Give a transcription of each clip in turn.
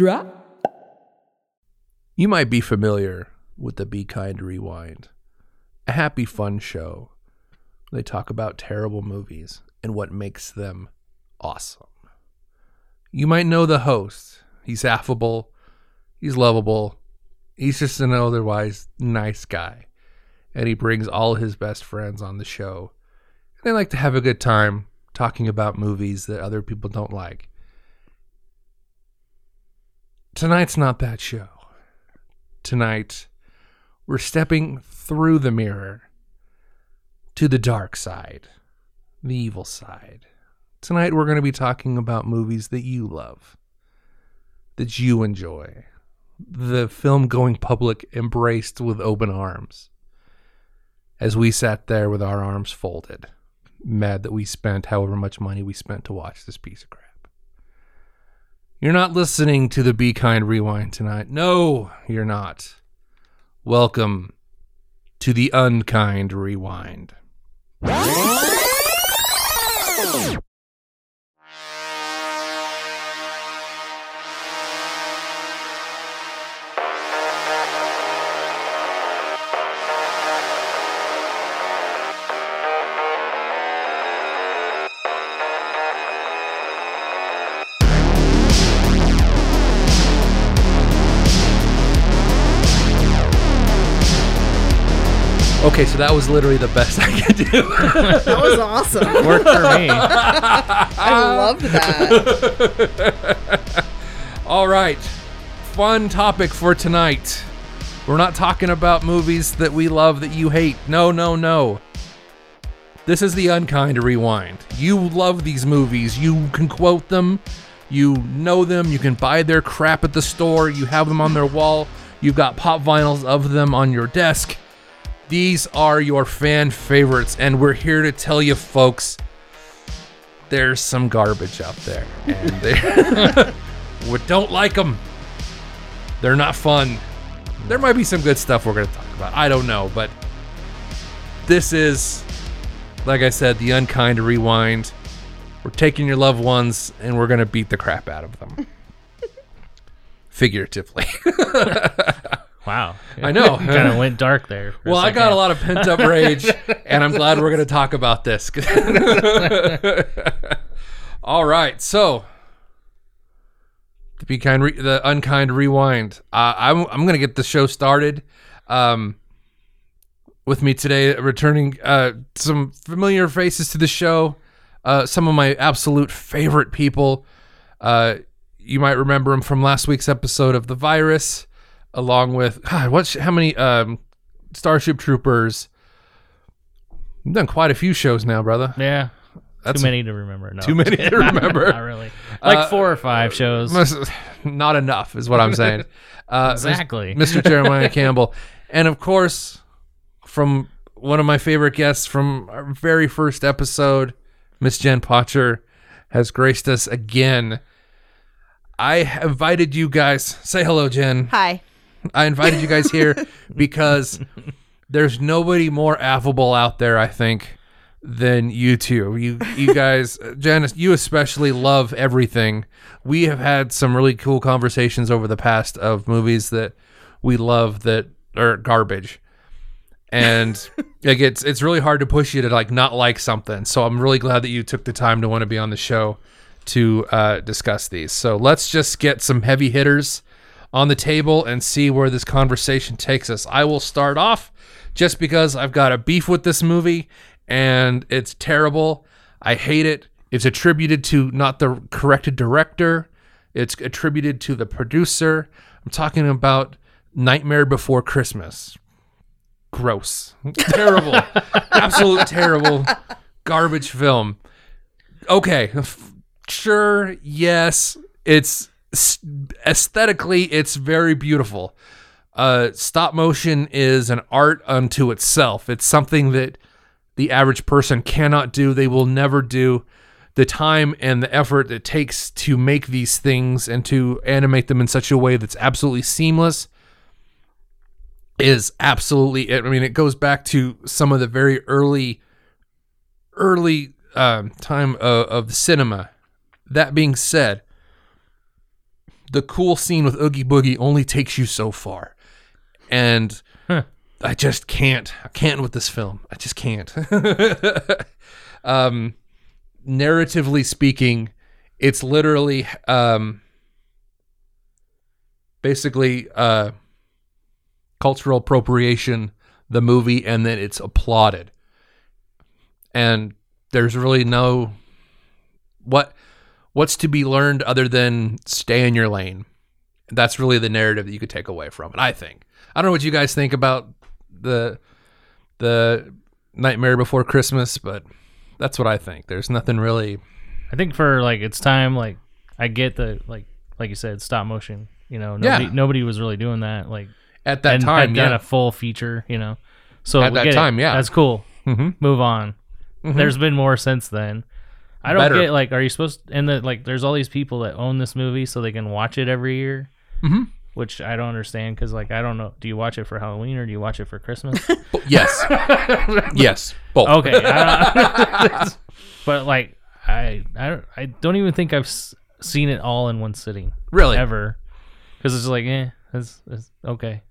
Drop. You might be familiar with the Be Kind Rewind, a happy, fun show. They talk about terrible movies and what makes them awesome. You might know the host. He's affable, he's lovable, he's just an otherwise nice guy. And he brings all his best friends on the show. And They like to have a good time talking about movies that other people don't like. Tonight's not that show. Tonight, we're stepping through the mirror to the dark side, the evil side. Tonight, we're going to be talking about movies that you love, that you enjoy, the film going public embraced with open arms. As we sat there with our arms folded, mad that we spent however much money we spent to watch this piece of crap. You're not listening to the Be Kind Rewind tonight. No, you're not. Welcome to the Unkind Rewind. Okay, so that was literally the best I could do. That was awesome. Worked for me. I loved that. All right. Fun topic for tonight. We're not talking about movies that we love that you hate. No, no, no. This is the unkind rewind. You love these movies. You can quote them. You know them. You can buy their crap at the store. You have them on their wall. You've got pop vinyls of them on your desk. These are your fan favorites, and we're here to tell you, folks, there's some garbage out there, and they we don't like them. They're not fun. There might be some good stuff we're going to talk about. I don't know, but this is, like I said, the unkind rewind. We're taking your loved ones and we're going to beat the crap out of them. Figuratively. Wow. I know. kind of went dark there. Well, I got a lot of pent up rage, and I'm glad we're going to talk about this. All right, so the be kind, re- the unkind rewind. Uh, I'm I'm going to get the show started. Um, with me today, returning uh, some familiar faces to the show. Uh, some of my absolute favorite people. Uh, you might remember them from last week's episode of the virus, along with God, what's how many um, Starship Troopers. We've done quite a few shows now, brother. Yeah. That's too many to remember. No. too many to remember. Not really. Like Uh, four or five shows. Not enough is what I'm saying. Uh, Exactly. Mr. Jeremiah Campbell, and of course, from one of my favorite guests from our very first episode, Miss Jen Potcher, has graced us again. I invited you guys. Say hello, Jen. Hi. I invited you guys here because there's nobody more affable out there, I think, than you two. You you guys, Janice, you especially love everything. We have had some really cool conversations over the past of movies that we love that are garbage. And like it's it's really hard to push you to like not like something. So I'm really glad that you took the time to want to be on the show to uh, discuss these. So let's just get some heavy hitters on the table and see where this conversation takes us. I will start off just because I've got a beef with this movie and it's terrible. I hate it. It's attributed to not the corrected director, it's attributed to the producer. I'm talking about Nightmare Before Christmas. Gross. Terrible. Absolute terrible garbage film. Okay. Sure. Yes. It's aesthetically it's very beautiful. Uh stop motion is an art unto itself. It's something that the average person cannot do. They will never do. The time and the effort it takes to make these things and to animate them in such a way that's absolutely seamless is absolutely. I mean, it goes back to some of the very early, early um, time of, of the cinema. That being said, the cool scene with Oogie Boogie only takes you so far, and I just can't. I can't with this film. I just can't. um, narratively speaking, it's literally um, basically uh, cultural appropriation. The movie, and then it's applauded, and there's really no what what's to be learned other than stay in your lane. That's really the narrative that you could take away from it. I think. I don't know what you guys think about the the Nightmare Before Christmas, but that's what I think. There's nothing really. I think for like it's time. Like I get the like like you said, stop motion. You know, Yeah. nobody, nobody was really doing that. Like At that and time, had done yeah. a full feature. You know, so At we that get it. time, yeah. that's cool. Mhm. Move on. There's been more since then. I don't Better. get like, are you supposed and the like? There's all these people that own this movie so they can watch it every year. Mhm. Which I don't understand because like I don't know. Do you watch it for Halloween or do you watch it for Christmas? Yes, yes, both. okay, but like I I don't, I don't even think I've s- seen it all in one sitting really. ever because it's like eh, it's, it's okay.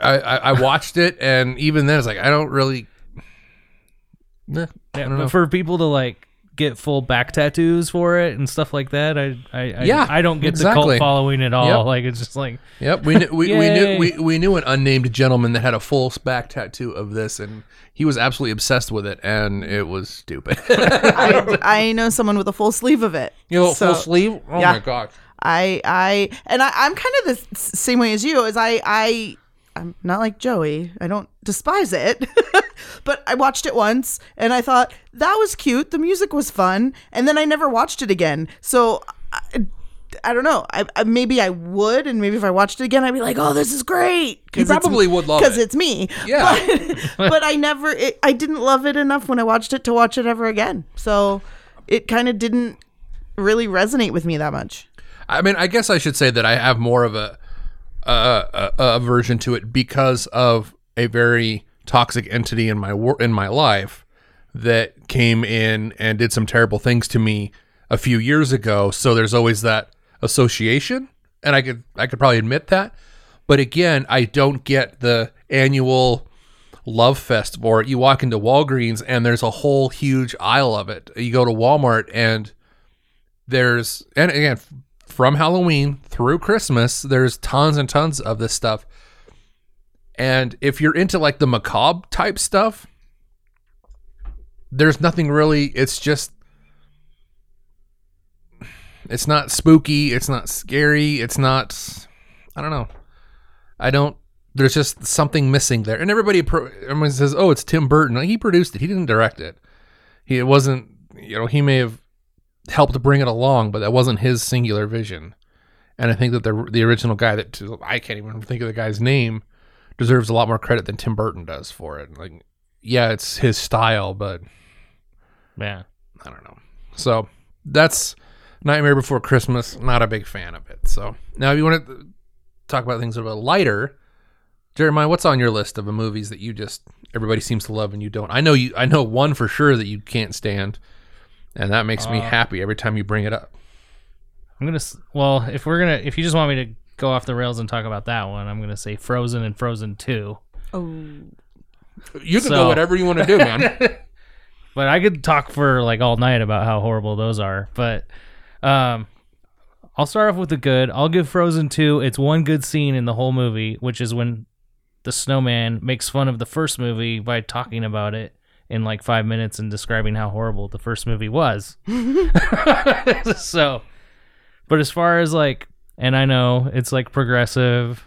I, I I watched it, and even then, it's like I don't really. Nah, I Yeah, don't but know. for people to like get full back tattoos for it and stuff like that, I I I, Yeah, I don't get the exactly. cult following at all. Yep. Like it's just like Yep, we knew, we, we knew we, we knew an unnamed gentleman that had a full back tattoo of this, and he was absolutely obsessed with it, and it was stupid. I, I know someone with a full sleeve of it. you know, So, full sleeve. Oh yeah. my god! I I and I, I'm kind of the same way as you. As I I I'm not like Joey. I don't despise it, but I watched it once and I thought that was cute. The music was fun, and then I never watched it again. So. I, I don't know. I, I maybe I would, and maybe if I watched it again, I'd be like, "Oh, this is great." You probably would love it. because it's me. Yeah. but, but I never. It, I didn't love it enough when I watched it to watch it ever again. So it kind of didn't really resonate with me that much. I mean, I guess I should say that I have more of a a, a, to it because of a very toxic entity in my wor- in my life that came in and did some terrible things to me a few years ago. So there's always that association, and I could I could probably admit that. But again, I don't get the annual love fest it. You walk into Walgreens and there's a whole huge aisle of it. You go to Walmart and there's and again from Halloween through Christmas, there's tons and tons of this stuff. And if you're into like the macabre type stuff, there's nothing really. It's just it's not spooky, it's not scary, it's not I don't know. I don't there's just something missing there. And everybody everyone says, "Oh, it's Tim Burton." He produced it. He didn't direct it. He it wasn't, you know, he may have helped bring it along, but that wasn't his singular vision. And I think that the the original guy that I can't even think of the guy's name deserves a lot more credit than Tim Burton does for it. Like, yeah, it's his style, but yeah. I don't know. So that's Nightmare Before Christmas. Not a big fan of it. So now, if you want to talk about things a little lighter, Jeremiah, what's on your list of the movies that you just everybody seems to love and you don't? I know you. I know one for sure that you can't stand, and that makes me Uh, happy every time you bring it up. I'm gonna s- well if we're gonna if you just want me to go off the rails and talk about that one, I'm gonna say Frozen and Frozen Two. Oh, You can So- go whatever you want to do, man. But I could talk for like all night about how horrible those are. But um, I'll start off with the good. I'll give Frozen 2 it's one good scene in the whole movie, which is when the snowman makes fun of the first movie by talking about it in like five minutes and describing how horrible the first movie was. so, but as far as like, and I know it's like progressive,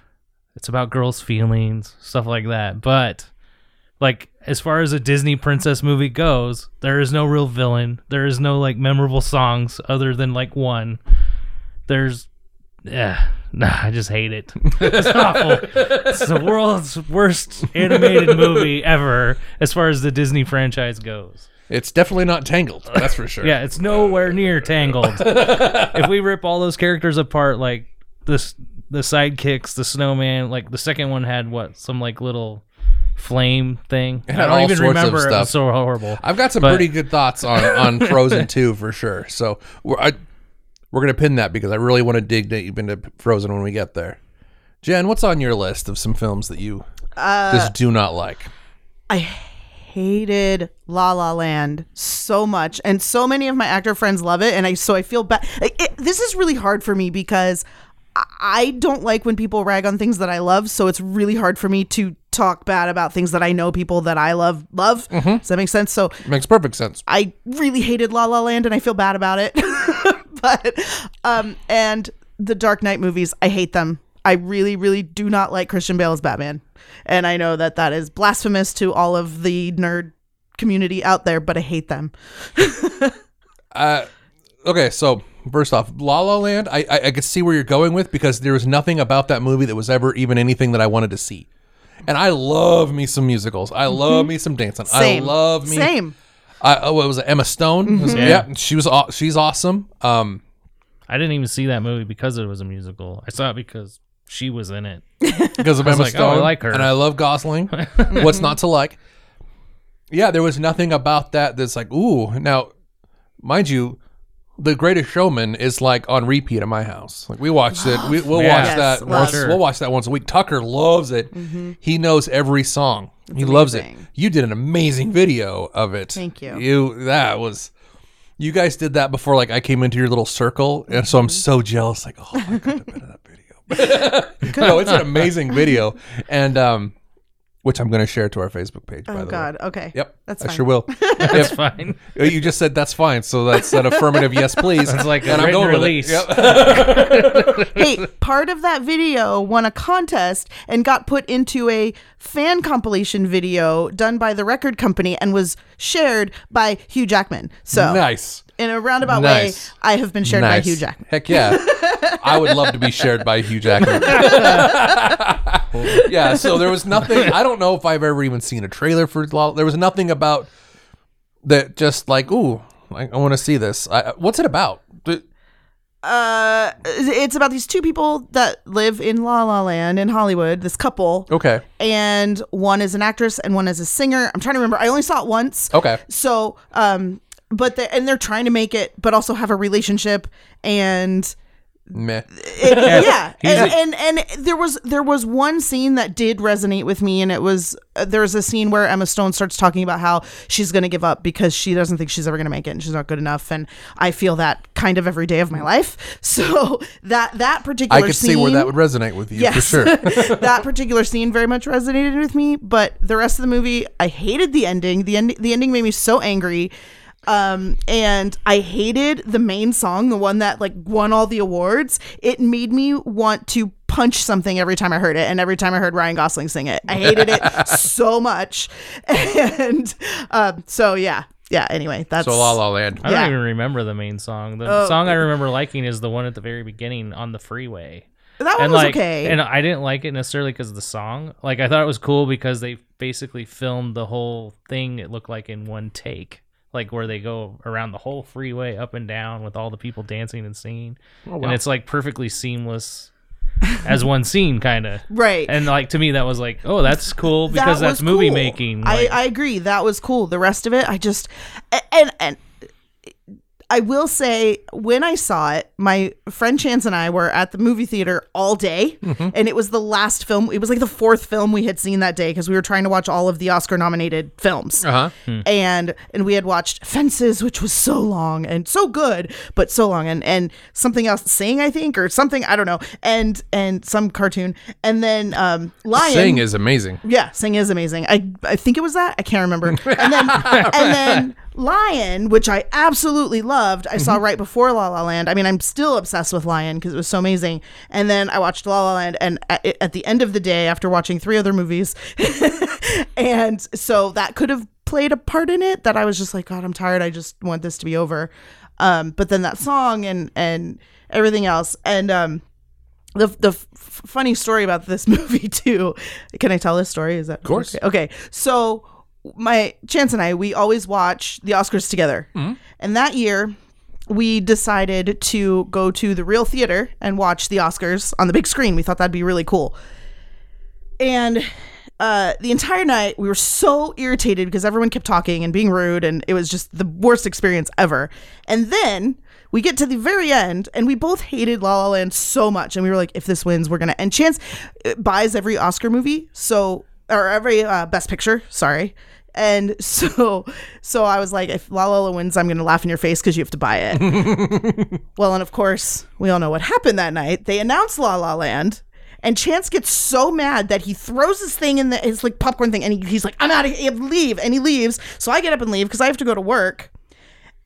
it's about girls' feelings, stuff like that. But like as far as a Disney princess movie goes, there is no real villain. There is no like memorable songs other than like one. There's yeah, nah, I just hate it. It's awful. It's the world's worst animated movie ever as far as the Disney franchise goes. it's definitely not Tangled. That's for sure. Yeah, it's nowhere near Tangled. if we rip all those characters apart, like this, the sidekicks, the snowman, like the second one had what some like little flame thing. I don't even remember. It was so horrible. I've got some But- pretty good thoughts on on Frozen 2 for sure. So we're, I, we're gonna pin that because I really want to dig deep into Frozen when we get there. Jen, what's on your list of some films that you Uh, just do not like? I hated La La Land so much, and so many of my actor friends love it, and I so I feel bad. It, this is really hard for me because I- don't like when people rag on things that I love, so it's really hard for me to talk bad about things that I know people that I love love. Does that make sense? So it Makes perfect sense. I really hated La La Land and I feel bad about it. but um and the Dark Knight movies, I hate them. I really really do not like Christian Bale as Batman. And I know that that is blasphemous to all of the nerd community out there, but I hate them. Uh, okay, so first off, La La Land, I, I I could see where you're going with because there was nothing about that movie that was ever even anything that I wanted to see. And I love me some musicals. I love me some dancing. Mm-hmm. Same. I love me. Same. I, oh, what was it? Emma Stone. Was- Mm-hmm. yeah. she was. aw- She's awesome. Um, I didn't even see that movie because it was a musical. I saw it because she was in it. because of was Emma like, oh, I Stone. like her. and I love Gosling. What's not to like? Yeah, there was nothing about that that's like, ooh. Now, mind you, The Greatest Showman is like on repeat at my house. Like we watched it. We, we'll Yeah. watch Yes, that. love. Once, We'll watch that once a week. Tucker loves it. He knows every song. he loves it. amazing. You did an amazing video of it. Thank you. You that was. You guys did that before, like I came into your little circle, and so I'm so jealous. Like, oh, I could have been in that video. no, it's an amazing video, and um, which I'm going to share to our Facebook page. by Oh the God. way. Okay. Yep, That's I fine. sure will. That's fine. Oh, you just said that's fine, so that's an affirmative yes, please. It's like a and I'm written going with it. release. Yep. hey, part of that video won a contest and got put into a fan compilation video done by the record company and was shared by Hugh Jackman. So, nice, in a roundabout Nice. way, I have been shared by nice. Hugh Jackman. Heck yeah, I would love to be shared by Hugh Jackman. yeah, so there was nothing. I don't know if I've ever even seen a trailer for. La- There was nothing about that. Just like, ooh, I, I want to see this. I, what's it about? Uh, it's about these two people that live in La La Land in Hollywood. This couple, Okay, and one is an actress and one is a singer. I'm trying to remember. I only saw it once. okay. So, um, but they and they're trying to make it, but also have a relationship and Meh. it, yeah, He's and, and and there was there was one scene that did resonate with me, and it was uh, there was a scene where Emma Stone starts talking about how she's going to give up because she doesn't think she's ever going to make it, and she's not good enough, and I feel that kind of every day of my life. So that that particular scene I could scene, see where that would resonate with you yes, for sure. that particular scene very much resonated with me, but the rest of the movie, I hated the ending. The end, the ending made me so angry. Um, and I hated the main song, the one that like won all the awards. It made me want to punch something every time I heard it, and every time I heard Ryan Gosling sing it, I hated it so much. And um, so yeah, yeah. Anyway, that's So La La Land. I Yeah. don't even remember the main song. The Oh. song I remember liking is the one at the very beginning on the freeway. that one and was like, okay. and I didn't like it necessarily because of the song. Like, I thought it was cool because they basically filmed the whole thing. It looked like in one take, like where they go around the whole freeway up and down with all the people dancing and singing, Oh, wow. and it's like perfectly seamless as one scene, kind of. right. And like to me, that was like, oh, that's cool That because that's movie cool. making. I, Like, I agree. That was cool. The rest of it, I just and and I will say when I saw it, my friend Chance and I were at the movie theater all day, Mm-hmm. and it was the last film. It was like the fourth film we had seen that day because we were trying to watch all of the Oscar nominated films. Uh huh. And and we had watched Fences, which was so long and so good, but so long, and and something else, Sing, I think, or something I don't know, and and some cartoon, and then um, Lion. Sing is amazing. Yeah, Sing is amazing. I I think it was that. I can't remember. And then and then Lion, which I absolutely loved. I saw right before La La Land. I mean, I'm still obsessed with Lion because it was so amazing. And then I watched La La Land, and at, at the end of the day, after watching three other movies, and so that could have played a part in it. That I was just like, God, I'm tired. I just want this to be over. Um, but then that song and and everything else, and um, the the f- funny story about this movie too. Can I tell this story? Is that of course. okay? okay. So my Chance and I we always watch the Oscars together, and that year we decided to go to the real theater and watch the Oscars on the big screen. We thought that'd be really cool, and. Uh, the entire night we were so irritated because everyone kept talking and being rude and it was just the worst experience ever and then we get to the very end, and we both hated La La Land so much, and we were like, if this wins, we're gonna. And Chance uh, buys every Oscar movie, so or every uh, Best Picture. Sorry. And so, so I was like, if La La Land wins, I'm gonna laugh in your face because you have to buy it. well, and of course, we all know what happened that night. They announced La La Land, and Chance gets so mad that he throws his thing in the his like popcorn thing, and he, he's like, "I'm out of here, leave!" And he leaves. So I get up and leave because I have to go to work.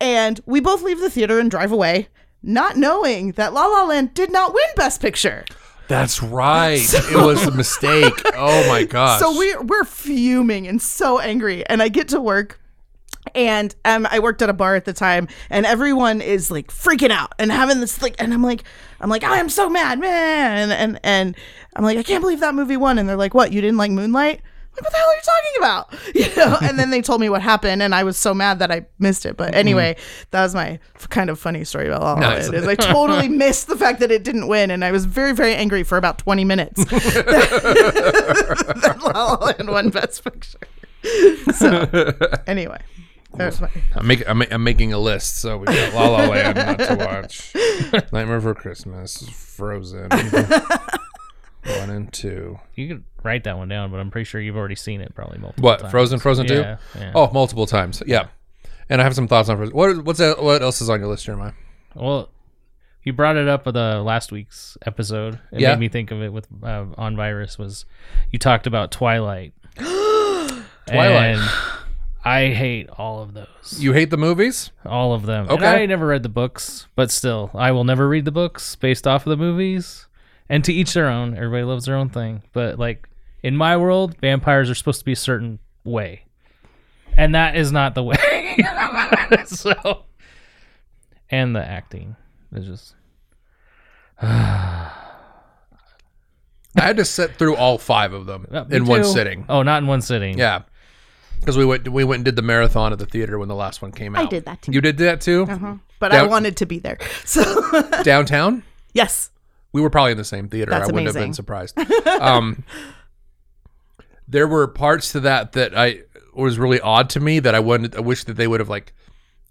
And we both leave the theater and drive away, not knowing that La La Land did not win Best Picture. That's right. it was a mistake. Oh my gosh. So we're we're fuming and so angry. And I get to work and um, I worked at a bar at the time, and everyone is like freaking out and having this like, and I'm like, I'm like, I am so mad, man, and and I'm like, I can't believe that movie won, and they're like, what? You didn't like Moonlight? Like, what the hell are you talking about? You know, and then they told me what happened, and I was so mad that I missed it. But mm-hmm. anyway, that was my kind of funny story about all Nice. Land. Is I totally missed the fact that it didn't win, and I was very, very angry for about 20 minutes that La La Land won Best Picture. So anyway, that was my. I'm, make, I'm, I'm making a list. So we got La La Land not to watch, Nightmare Before Christmas, Frozen, one and two. You could write that one down, but I'm pretty sure you've already seen it probably multiple What times. Frozen? Frozen two? Yeah, yeah. Oh, multiple times. Yeah. And I have some thoughts on Frozen. What what's that, what else is on your list, Jeremiah? Well, you brought it up with the last week's episode. It Yeah. made me think of it with uh, on virus. Was you talked about Twilight? Twilight. And I hate all of those. You hate the movies? all of them. And Okay. I never read the books, but still, I will never read the books based off of the movies. And to each their own. Everybody loves their own thing. But like in my world, vampires are supposed to be a certain way. And that is not the way. so and the acting is just I had to sit through all five of them Uh, me in one too. sitting. Oh, not in one sitting. Yeah. Because we went we went and did the marathon at the theater when the last one came out. I did that too. You did that too? But I wanted to be there. So Downtown? yes, We were probably in the same theater. That's I wouldn't have been surprised. um, there were parts to that that I was really odd to me that I wouldn't. I wish that they would have like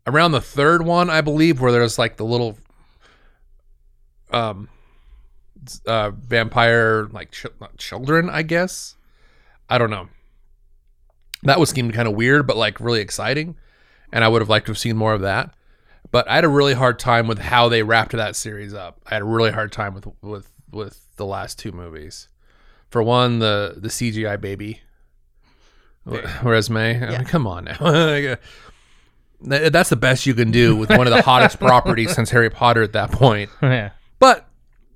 around the third one, I believe, where there's like the little um uh vampire like ch- children, I guess. I don't know. That was seemed kind of weird, but like really exciting, and I would have liked to have seen more of that. But I had a really hard time with how they wrapped that series up. I had a really hard time with with with the last two movies. For one, the the CGI baby Renesmee. I mean, come on now. That's the best you can do with one of the hottest properties since Harry Potter at that point. yeah. But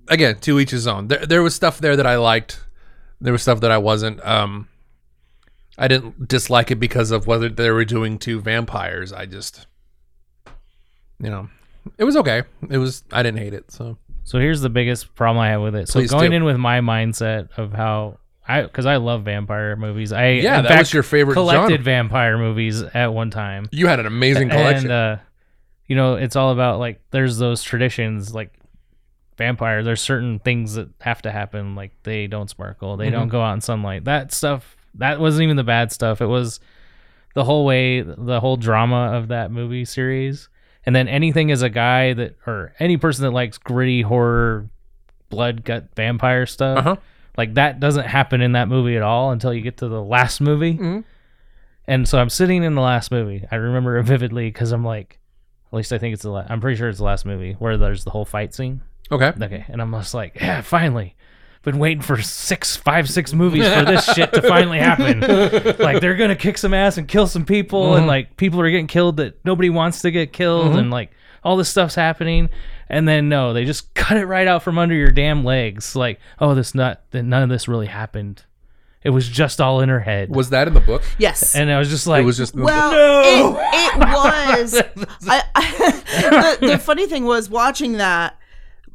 again, to each his own. There, there was stuff there that I liked. There was stuff that I wasn't. Um, I didn't dislike it because of whether they were doing two vampires. I just, you know, it was okay. It was. I didn't hate it. So So here's the biggest problem I have with it. So Please going do. in with my mindset of how I, because I love vampire movies. I Yeah, in that fact, was your favorite collected genre. vampire movies at one time. you had an amazing collection. And uh, you know, it's all about like there's those traditions like vampire. There's certain things that have to happen. Like they don't sparkle. They Mm-hmm. don't go out in sunlight. That stuff. That wasn't even the bad stuff. It was the whole way, the whole drama of that movie series. And then anything as a guy that, or any person that likes gritty horror, blood gut vampire stuff, Uh-huh. like that doesn't happen in that movie at all until you get to the last movie. Mhm. And so I'm sitting in the last movie. I remember it vividly because I'm like, at least I think it's the last. I'm pretty sure it's the last movie where there's the whole fight scene. okay. Okay, and I'm just like, yeah, finally. Been waiting for six, five, six movies for this shit to finally happen. like they're gonna kick some ass and kill some people, and mm-hmm. like people are getting killed that nobody wants to get killed, mm-hmm. and like all this stuff's happening. And then no, they just cut it right out from under your damn legs. Like, oh, this not that none of this really happened. It was just all in her head. Was that in the book? yes. and I was just like, it was just in well, book. it, it was. I, I, the, the funny thing was watching that.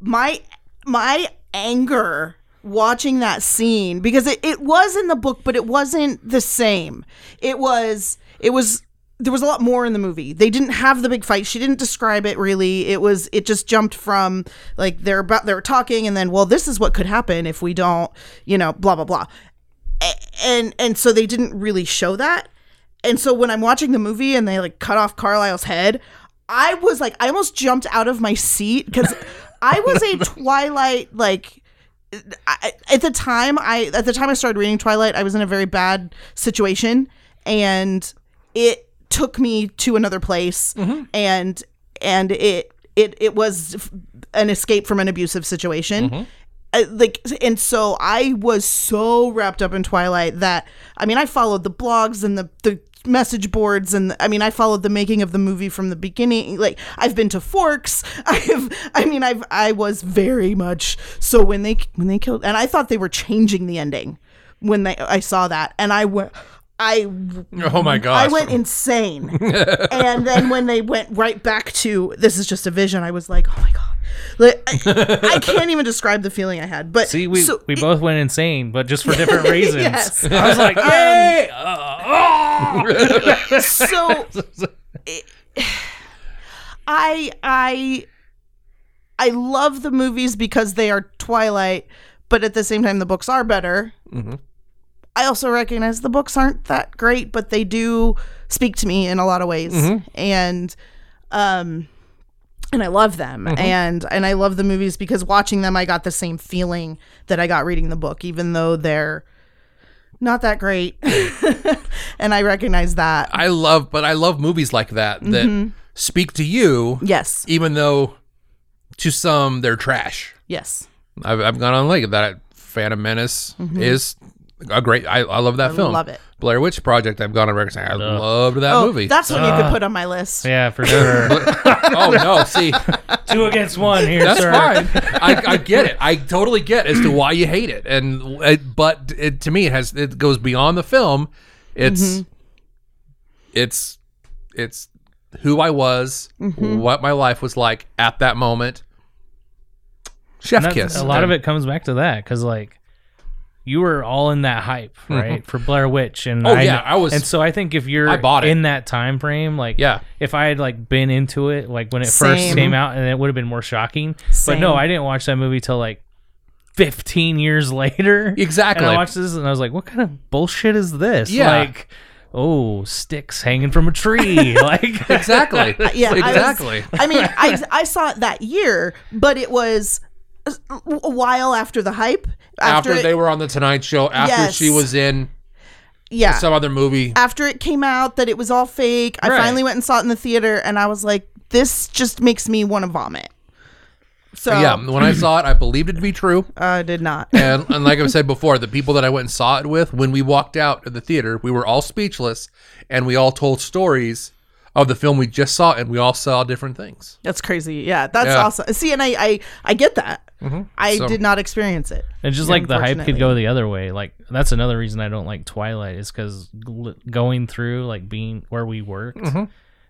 My my anger watching that scene because it, it was in the book, but it wasn't the same. It was it was there was a lot more in the movie. They didn't have the big fight. She didn't describe it really. It was it just jumped from like they're about they're talking and then well this is what could happen if we don't you know blah blah blah and and so they didn't really show that and so when I'm watching the movie and they like cut off Carlisle's head, I was like, I almost jumped out of my seat because I was a Twilight like. I, at the time, I at the time I started reading Twilight, I was in a very bad situation, and it took me to another place, and and it it it was an escape from an abusive situation. Uh, like and so I was so wrapped up in Twilight that I mean I followed the blogs and the the message boards and I mean I followed the making of the movie from the beginning like I've been to Forks I've I mean I've I was very much so when they when they killed and I thought they were changing the ending when they I saw that and I went I Oh my god! I went insane. and then when they went right back to this is just a vision, I was like, oh my god. Like, I, I can't even describe the feeling I had. But See, we so we it- both went insane, but just for different reasons. Yes. I was like, hey, so it- I I I love the movies because they are Twilight, but at the same time the books are better. Mm-hmm. I also recognize the books aren't that great, but they do speak to me in a lot of ways, mm-hmm. and um, and I love them, mm-hmm. and and I love the movies because watching them, I got the same feeling that I got reading the book, even though they're not that great, and I recognize that. I love, but I love movies like that that Mm-hmm. speak to you, yes, even though to some they're trash. yes, I've, I've gone on like that. Phantom Menace is a great. I, I love that. I film. love it. Blair Witch Project. I've gone on record saying I loved that oh, movie. that's one you could put on my list. yeah, for sure. oh no, see, Two against one here, that's sir. fine. I, I get it. I totally get as to why you hate it, and it, but it, to me, it has it goes beyond the film. It's Mm-hmm. it's it's who I was, Mm-hmm. what my life was like at that moment. Chef kiss. A lot of it comes back to that because like you were all in that hype, right, for Blair Witch, and Mm-hmm. Oh, yeah, I was- and so I think if you're I bought it. in that time frame, like Yeah. if I had like been into it, like when it Same. first came out, and it would have been more shocking. But no, I didn't watch that movie till like. 15 years later Exactly. and i watched this and i was like what kind of bullshit is this Yeah. like oh sticks hanging from a tree like exactly. Yeah, I was- exactly. I mean, I I saw it that year, but it was a while after the hype. after, After, it- they were on the Tonight Show, after Yes. she was in yeah, some other movie. after it came out that it was all fake, I finally went and saw it in the theater, and I was like, this just makes me want to vomit. So Yeah, when I saw it, I believed it to be true. I did not. And, and like I said before, the people that I went and saw it with, when we walked out of the theater, we were all speechless and we all told stories of the film we just saw and we all saw different things. That's crazy. Yeah, that's Yeah. awesome. See, and I I, I get that. I So- did not experience it. It's just like the hype could Unfortunately. go the other way. Like that's another reason I don't like Twilight is because going through like being where we worked Mm-hmm.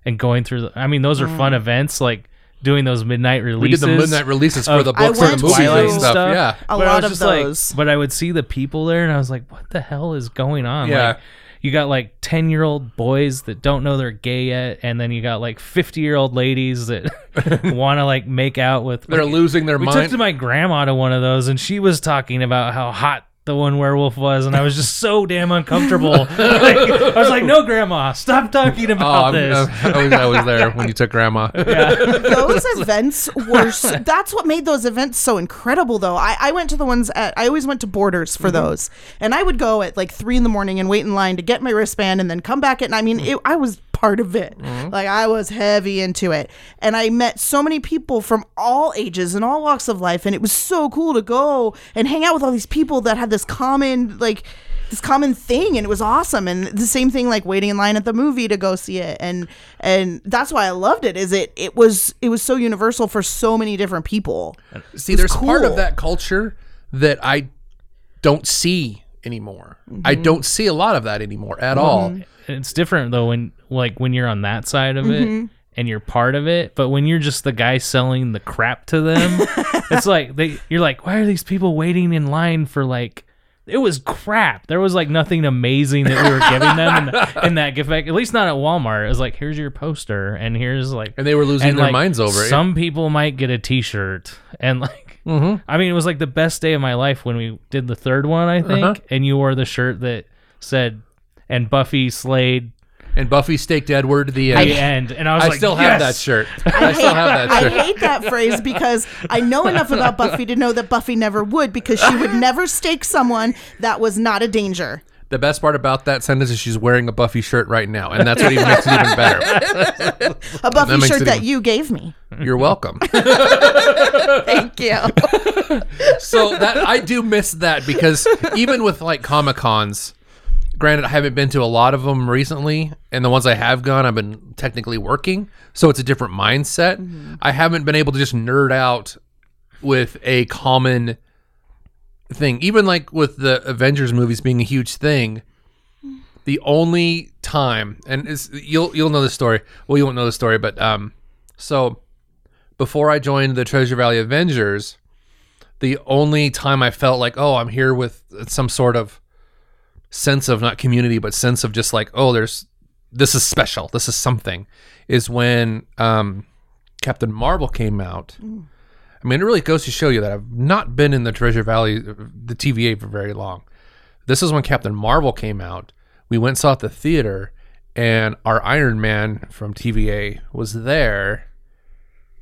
and going through. The, I mean, those are fun events. Like doing those midnight releases. We releases. did the midnight releases for of- the I books and went the movies to- and stuff. Yeah. A But I lot was of just like- those. but I would see the people there, and I was like, "What the hell is going on?" Yeah. Like, you got like ten year old boys that don't know they're gay yet, and then you got like fifty year old ladies that want to like make out with. They're like, losing their we mind. took to my grandma to one of those, and she was talking about how hot the one werewolf was, and I was just so damn uncomfortable. Like, I was like, "No, grandma, stop talking Oh, about I'm, this." I, was, I was there when you took grandma. those events were so, that's what made those events so incredible though I, I went to the ones at i always went to borders for mm-hmm. those and i would go at like three in the morning and wait in line to get my wristband and then come back at and i mean it, i was part of it like i was heavy into it and i met so many people from all ages and all walks of life and it was so cool to go and hang out with all these people that had this common like this common thing and it was awesome and the same thing like waiting in line at the movie to go see it and and that's why I loved it is it it was it was so universal for so many different people. See, was there's part of that culture that I don't see anymore. I Mm-hmm. don't see a lot of that anymore at all. it's different though when like when you're on that side of Mm-hmm. it and you're part of it but when you're just the guy selling the crap to them it's like they you're like why are these people waiting in line for like it was crap there was like nothing amazing that we were giving them in, the, in that gift bag at least not at walmart it was like here's your poster and here's like And they were losing their like, minds over it. some people might get a t-shirt and like i mean it was like the best day of my life when we did the third one i think Uh-huh. and you wore the shirt that said and buffy slayed and Buffy staked Edward to the uh, the end. end, and I was I like, still have "Yes!" that shirt. I, I still hate, have that shirt. I hate that phrase because I know enough about Buffy to know that Buffy never would because she would never stake someone that was not a danger. The best part about that sentence is she's wearing a Buffy shirt right now, and that's what even makes it even better. A Buffy makes shirt it that you gave me. You're welcome. Thank you. so that I do miss that because even with like Comic Cons, granted I haven't been to a lot of them recently, and the ones I have gone, I've been technically working, so it's a different mindset. I haven't been able to just nerd out with a common thing. Even like with the Avengers movies being a huge thing, the only time and it's, you'll you'll know the story. Well, you won't know the story, but um, so before I joined the Treasure Valley Avengers, the only time I felt like, oh, I'm here with some sort of sense of not community, but sense of just like, oh, there's this is special, this is something, is when um, Captain Marvel came out. I mean, it really goes to show you that I've not been in the Treasure Valley, the TVA, for very long. This is when Captain Marvel came out. We went and saw it at the theater, and our Iron Man from TVA was there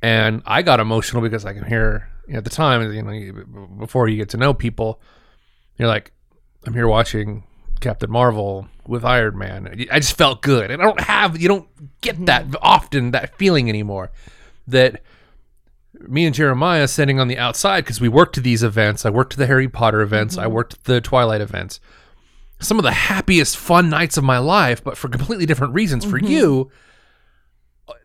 and I got emotional because I can hear you know, at the time, you know, before you get to know people, you're like, I'm here watching Captain Marvel with Iron Man. I just felt good, and I don't have, you don't get that mm-hmm. often that feeling anymore. That me and Jeremiah sitting on the outside because we worked to these events. I worked to the Harry Potter events. I mm-hmm. worked at the Twilight events. Some of the happiest, fun nights of my life, but for completely different reasons. For mm-hmm. you,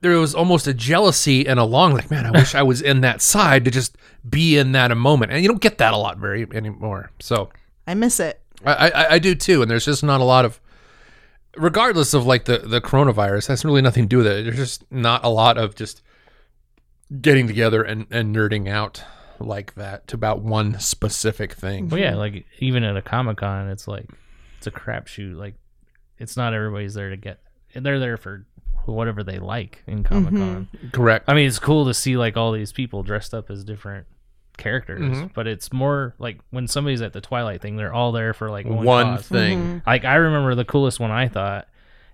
there was almost a jealousy and a long like man i wish i was in that side to just be in that a moment and you don't get that a lot very anymore so I miss it. I i, I do too and there's just not a lot of regardless of like the the coronavirus has really nothing to do with it there's just not a lot of just getting together and and nerding out like that to about one specific thing Well, yeah, like even at a Comic Con, it's like it's a crapshoot. Like it's not everybody's there to get. They're there for whatever they like in mm-hmm. Comic Con. correct I mean, it's cool to see like all these people dressed up as different characters, Mm-hmm. but it's more like when somebody's at the Twilight thing, they're all there for like one, one cause. thing Like I remember the coolest one I thought,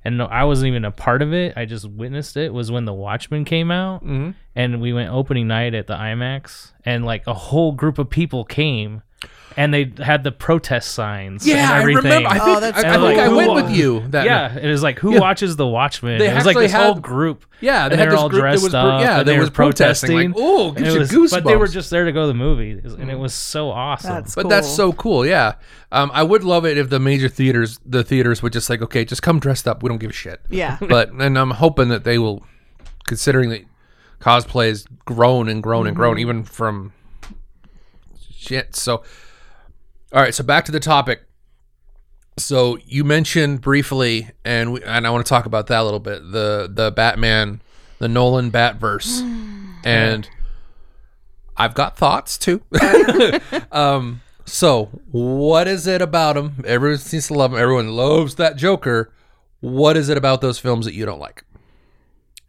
and no, I wasn't even a part of it. I just witnessed it. Was when the Watchmen came out, Mm-hmm. and we went opening night at the IMAX, and like a whole group of people came, and they had the protest signs. yeah and i everything. remember i Oh, think, that's I, I cool. think i Who went wa- with you that yeah, night. it was like who Yeah. watches the Watchmen? They it was like actually this whole group. yeah they and had they're this all group that dressed was up. yeah and they they were protesting, like oh And gives it you was- goosebumps But they were just there to go to the movie, and it was so awesome. That's But that's so cool, yeah. Um, I would love it if the major theaters, the theaters would just like, okay, just come dressed up. We don't give a shit. Yeah. But and I'm hoping that they will, considering that cosplay has grown and grown and grown, even from shit. So, all right. So back to the topic. So you mentioned briefly, and we, and I want to talk about that a little bit. The the Batman, the Nolan Batverse, and I've got thoughts too. um, so what is it about him? Everyone seems to love him. Everyone loves that Joker. What is it about those films that you don't like?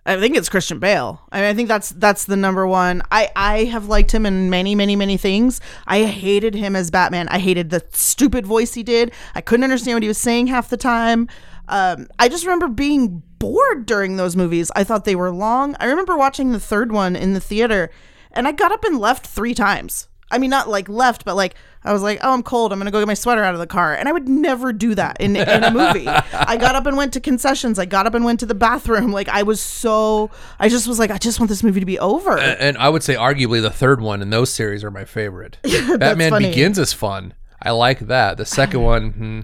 I think it's Christian Bale. I mean, I think that's that's the number one. I I have liked him in many many many things. I hated him as Batman. I hated the stupid voice he did. I couldn't understand what he was saying half the time. Um, I just remember being bored during those movies. I thought they were long. I remember watching the third one in the theater, and I got up and left three times. I mean, not like left, but like I was like, "Oh, I'm cold. I'm gonna go get my sweater out of the car," and I would never do that in, in a movie. I got up and went to concessions. I got up and went to the bathroom. Like I was so, I just was like, I just want this movie to be over. And, and I would say, arguably, the third one in those series are my favorite. Batman funny. Begins is fun. I like that. The second one, hmm,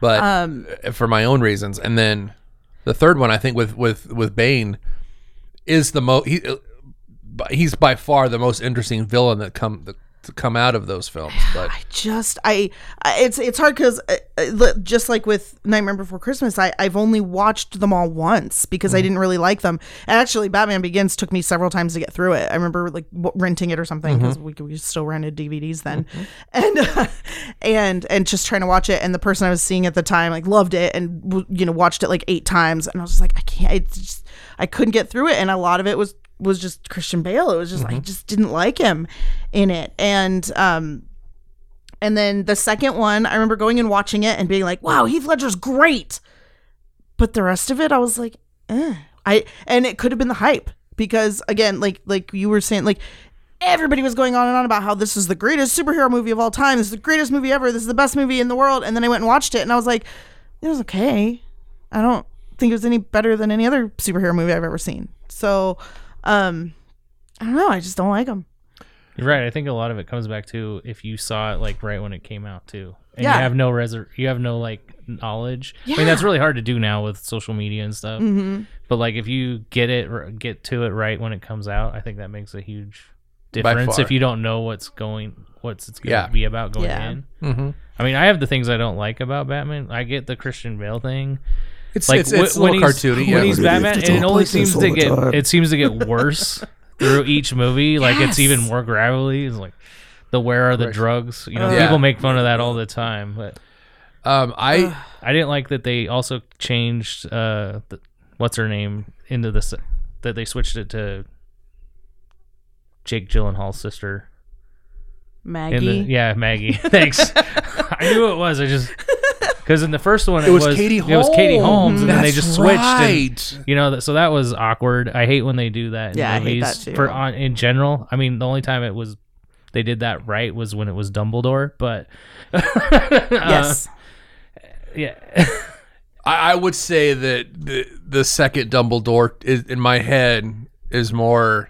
but Um, for my own reasons, and then the third one, I think with with with Bane is the most. He, he's by far the most interesting villain that come that to come out of those films. But I just I, I it's it's hard because uh, uh, just like with Nightmare Before Christmas, I I've only watched them all once because I didn't really like them. And actually, Batman Begins took me several times to get through it. I remember like w- renting it or something because we we still rented DVDs then, and uh, and and just trying to watch it. And the person I was seeing at the time like loved it and you know watched it like eight times, and I was just like I can't. It's just I couldn't get through it, and a lot of it was was just Christian Bale. It was just I just didn't like him in it, and um, and then the second one, I remember going and watching it and being like, "Wow, Heath Ledger's great," but the rest of it, I was like, eh. I and it could have been the hype because again, like like you were saying, like everybody was going on and on about how this is the greatest superhero movie of all time. This is the greatest movie ever. This is the best movie in the world. And then I went and watched it, and I was like, it was okay. I don't think it was any better than any other superhero movie I've ever seen. So, um, I don't know. I just don't like them. You're right. I think a lot of it comes back to if you saw it like right when it came out too, and Yeah. you have no reser- you have no like knowledge. Yeah. I mean, that's really hard to do now with social media and stuff. Mm-hmm. But like if you get it, get to it right when it comes out, I think that makes a huge difference. If you don't know what's going, what's it's going to Yeah. be about going Yeah. in. Mm-hmm. I mean, I have the things I don't like about Batman. I get the Christian Bale thing. It's Like it's, it's wh- a when little he's cartoony. when he's Why do they have Batman, and it only seems to get time? it seems to get worse through each movie. Like it's even more gravelly. It's like the where are the Right. drugs? You know, Yeah. people make fun of that all the time, but um, I I didn't like that they also changed uh the, what's her name into this that they switched it to Jake Gyllenhaal's sister. Maggie. the, yeah, Maggie. Thanks. I knew it was. I just because in the first one it, it was, Katie Holmes. It was Katie Holmes, and then they just switched. And, you know, so that was awkward. I hate when they do that. In Yeah, I hate that too. For on in general, I mean, the only time it was they did that right was when it was Dumbledore. But yes. Uh, yeah, I, I would say that the the second Dumbledore is, in my head is more a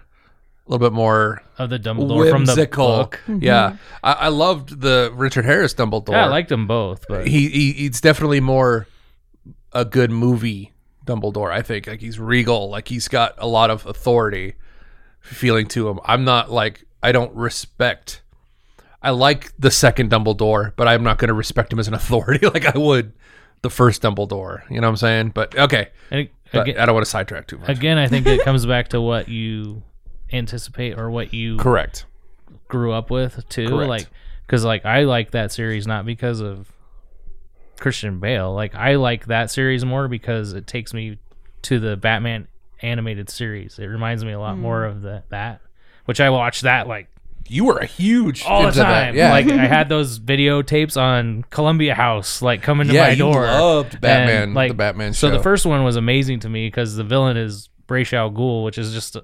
little bit more of the Dumbledore from the whimsical. book. Yeah, I, I loved the Richard Harris Dumbledore. Yeah, I liked them both, but he, he he's definitely more a good movie Dumbledore. I think like he's regal, like he's got a lot of authority feeling to him. I'm not like I don't respect. I like the second Dumbledore, but I'm not going to respect him as an authority like I would the first Dumbledore. You know what I'm saying? But okay, and but again, I don't want to sidetrack too much. again, I think it comes back to what you anticipate or what you Correct. grew up with too. Correct. Like, because like I like that series not because of Christian Bale. Like I like that series more because it takes me to the Batman animated series. It reminds me a lot hmm. more of the that, which I watched that like You were a huge all the into that. time. Yeah, Like I had those videotapes on Columbia House, like coming to yeah, my you door. loved Batman, And, like, the Batman So the first one was amazing to me because the villain is Ra's al Ghul, which is just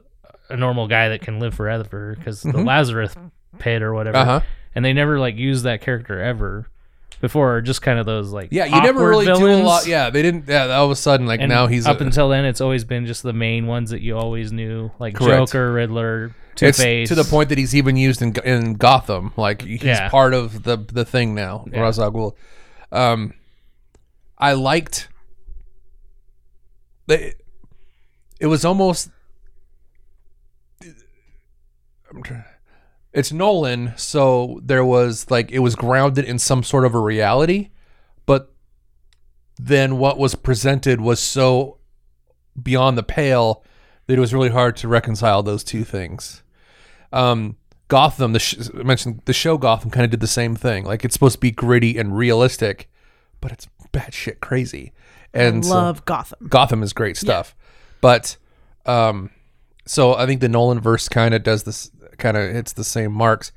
a, normal guy that can live forever because the Lazarus pit or whatever. Mm-hmm. Uh-huh. And they never like used that character ever before, just kind of those like Yeah, you never really do a lot. Yeah, they didn't. Yeah, all of a sudden, like And now he's up a, until then, it's always been just the main ones that you always knew, like Correct. Joker, Riddler, Two it's Face. to the point that he's even used in in Gotham. Like he's Yeah. part of the the thing now. Yeah. Ra's al Ghul. Um, I liked. It, it was almost. I'm trying. It's Nolan, so there was like it was grounded in some sort of a reality, but then what was presented was so beyond the pale that it was really hard to reconcile those two things. Um, Gotham, the sh- I mentioned the show Gotham, kind of did the same thing. Like it's supposed to be gritty and realistic, but it's batshit crazy. And so- Love Gotham. Gotham is great stuff, but um, so I think the Nolan verse kind of does this, kind of hits the same marks.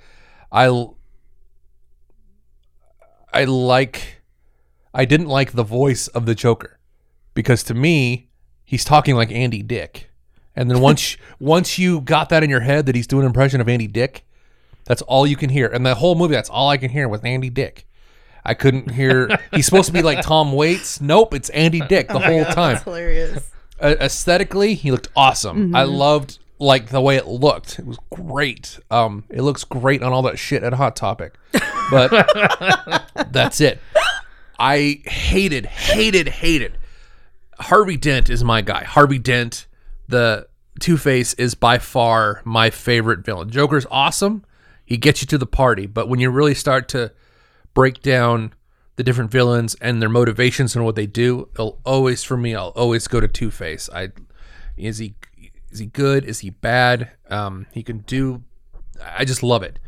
I I like, I didn't like the voice of the Joker because to me he's talking like Andy Dick, and then once once you got that in your head that he's doing an impression of Andy Dick, that's all you can hear, and the whole movie that's all I can hear was Andy Dick. I couldn't hear. He's supposed to be like Tom Waits. Nope, it's Andy Dick the whole time That's hilarious. uh, aesthetically he looked awesome i loved like the way it looked it was great. Um it looks great on all that shit at hot topic but that's it. I hated hated hated. Harvey dent is my guy. Harvey dent the two-face is by far my favorite villain. Joker's awesome. He gets you to the party but when you really start to break down the different villains and their motivations and what they do, it'll always for me, I'll always go to Two Face. I is he is he good? Is he bad? Um, he can do. I just love it,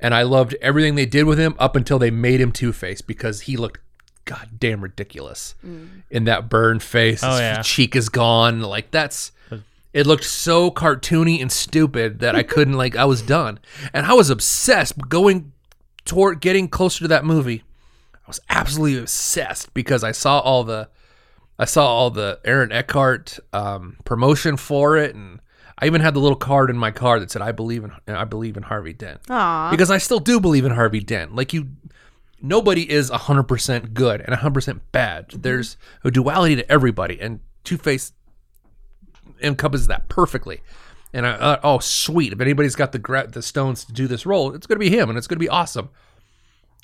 and I loved everything they did with him up until they made him Two Face because he looked goddamn ridiculous in that burn face. Oh, His yeah. cheek is gone. Like that's. It looked so cartoony and stupid that I couldn't like. I was done, and I was obsessed going toward getting closer to that movie. I was absolutely obsessed because I saw all the I saw all the Aaron Eckhart um, promotion for it, and I even had the little card in my car that said "I believe in I believe in Harvey Dent." Aw. because I still do believe in Harvey Dent. Like you, nobody is hundred percent good and hundred percent bad. There's a duality to everybody, and Two Face encompasses that perfectly. And I, uh, oh, sweet! If anybody's got the gra- the stones to do this role, it's gonna be him, and it's gonna be awesome.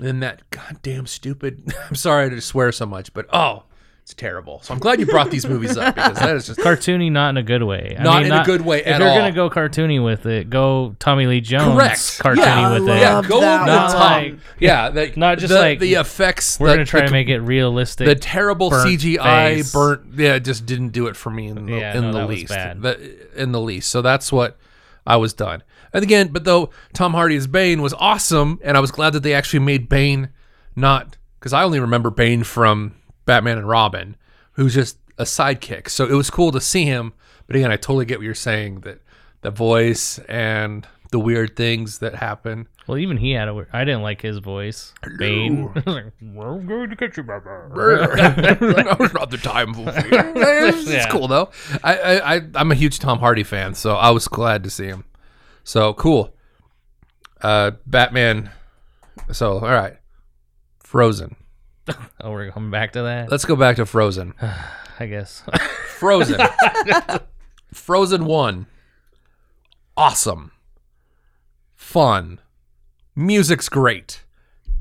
And that goddamn stupid. I'm sorry to swear so much, but oh, it's terrible. So I'm glad you brought these movies up because that is just cartoony, not in a good way. I Not mean, in a good way If at you're all. gonna go cartoony with it, go Tommy Lee Jones correct. cartoony yeah, with I it. yeah, go that over the top. Like- yeah, the, not just the, like, the effects. We're the- gonna try the to make it realistic. the terrible burnt CGI face. burnt yeah just didn't do it for me in the, Yeah, in no, the that was least bad. The- in the least so that's what I was done and again but though Tom Hardy as Bane was awesome and I was glad that they actually made Bane not because I only remember Bane from Batman and Robin who's just a sidekick so it was cool to see him but again I totally get what you're saying that the voice and the weird things that happen well, even he had a. weird- I didn't like his voice. Bane. We're going to get you, that was not the time for It's Yeah. cool though. I, I, I I'm a huge Tom Hardy fan, so I was glad to see him. So cool. Uh, Batman. So all right, Frozen. Oh, we're coming back to that. Let's go back to Frozen. I guess. Frozen. Frozen one. Awesome. Fun. Music's great.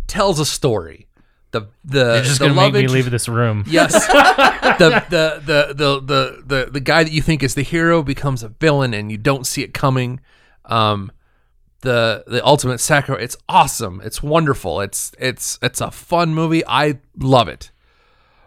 Tells a story. The the You're just the gonna love make me leave this room. Yes. the, the, the, the, the, the, the guy that you think is the hero becomes a villain and you don't see it coming. Um, the, the ultimate sacrifice. It's awesome. It's wonderful. It's, it's, it's a fun movie. I love it.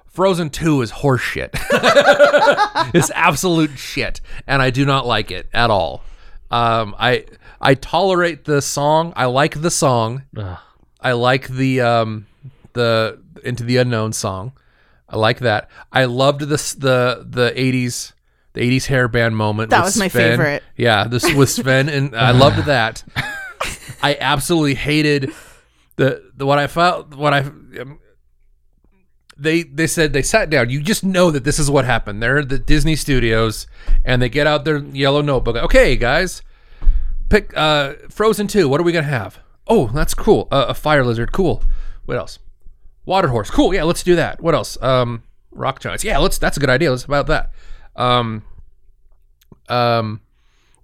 Frozen 2 is horseshit. it's absolute shit. And I do not like it at all. Um, I, I tolerate the song. I like the song. Ugh. I like the um the Into the Unknown song. I like that. I loved this the the 80s the 80s hair band moment. That was my Sven. favorite. Yeah, this with Sven and I loved that. I absolutely hated the the what I felt what I um, they they said they sat down. You just know that this is what happened. They're at the Disney Studios and they get out their yellow notebook. Okay, guys, pick uh Frozen 2. What are we going to have? Oh, that's cool. Uh, a fire lizard. Cool. What else? Water horse. Cool. Yeah, let's do that. What else? Um rock giants. Yeah, let's that's a good idea. Let's about that. Um um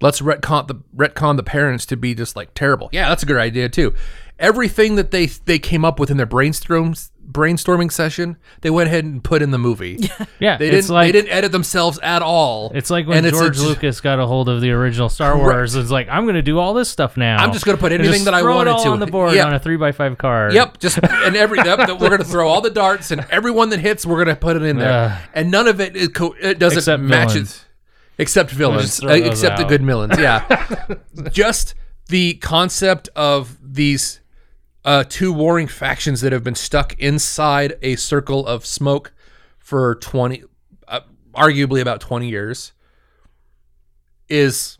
let's retcon the retcon the parents to be just like terrible. Yeah, that's a good idea too. Everything that they they came up with in their brainstorms brainstorming session, they went ahead and put in the movie. Yeah, They didn't like they didn't edit themselves at all. It's like when And it's a George Lucas got a hold of the original Star Correct. Wars. It's like I'm going to do all this stuff now. I'm just gonna put And anything that I throw wanted it all to. on the board Yeah. on a three by five card. Yep, just and every yep, that we're gonna throw all the darts and everyone that hits, we're gonna put it in there, Ugh. and none of it is co- it doesn't Except match villains. it, except villains, uh, those except the good villains. Yeah, just the concept of these uh, two warring factions that have been stuck inside a circle of smoke for twenty, uh, arguably about twenty years, is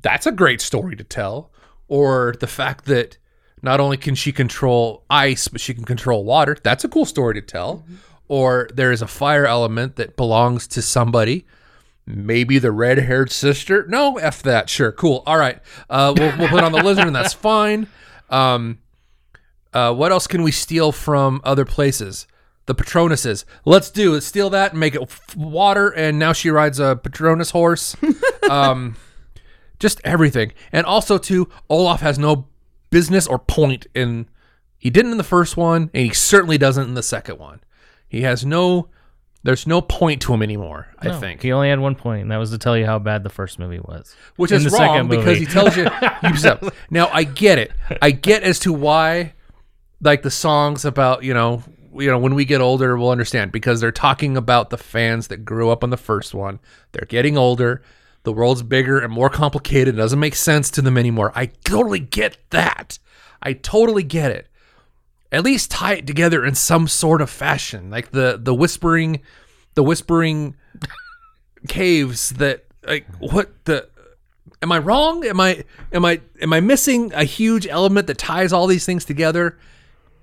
that's a great story to tell. Or the fact that not only can she control ice, but she can control water. That's a cool story to tell. Or there is a fire element that belongs to somebody. Maybe the red haired sister. No, F that. Sure. Cool. All right. Uh, we'll, we'll put on the lizard, and that's fine. Um, uh, what else can we steal from other places? The Patronuses. Let's do it. Steal that and make it f- water. And now she rides a Patronus horse. um, just everything. And also, too, Olaf has no business or point in. He didn't in the first one, and he certainly doesn't in the second one. He has no. There's no point to him anymore. I No, think, he only had one point, and that was to tell you how bad the first movie was. which in is the wrong second because movie. he tells you himself. Now I get it. I get as to why, like the songs about you know you know when we get older we'll understand because they're talking about the fans that grew up on the first one. They're getting older. The world's bigger and more complicated. It doesn't make sense to them anymore. I totally get that. I totally get it. At least tie it together in some sort of fashion, like the the whispering, the whispering caves that like what the am I wrong? Am I am I am I missing a huge element that ties all these things together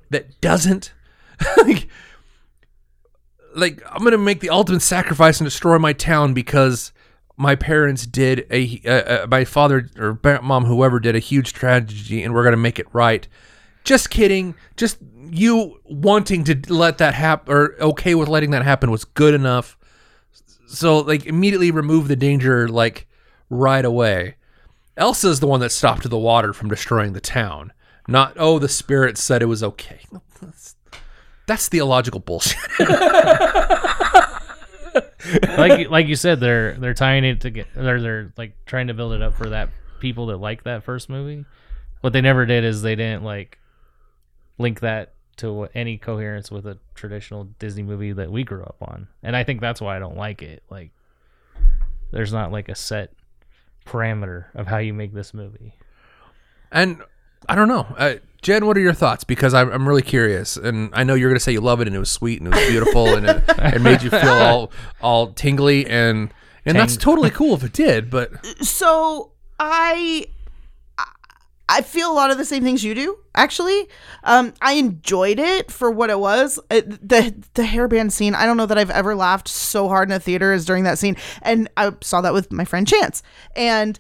that doesn't like like I'm gonna make the ultimate sacrifice and destroy my town because my parents did a uh, uh, my father or mom whoever did a huge tragedy and we're gonna make it right. Just kidding. Just you wanting to let that happen or okay with letting that happen was good enough. So like immediately remove the danger like right away. Elsa's the one that stopped the water from destroying the town. Not oh the spirit said it was okay. That's, that's theological bullshit. like like you said, they're they're tying it to get they're they're like trying to build it up for that people that like that first movie. What they never did is they didn't like link that to any coherence with a traditional Disney movie that we grew up on, and I think that's why I don't like it. Like, there's not like a set parameter of how you make this movie. And I don't know, uh, Jen. What are your thoughts? Because I'm, I'm really curious, and I know you're going to say you love it and it was sweet and it was beautiful and it, it made you feel all all tingly and and that's totally cool if it did. But so I I feel a lot of the same things you do. Actually, um, I enjoyed it for what it was. It, the the hairband scene. I don't know that I've ever laughed so hard in a theater as during that scene, and I saw that with my friend Chance, and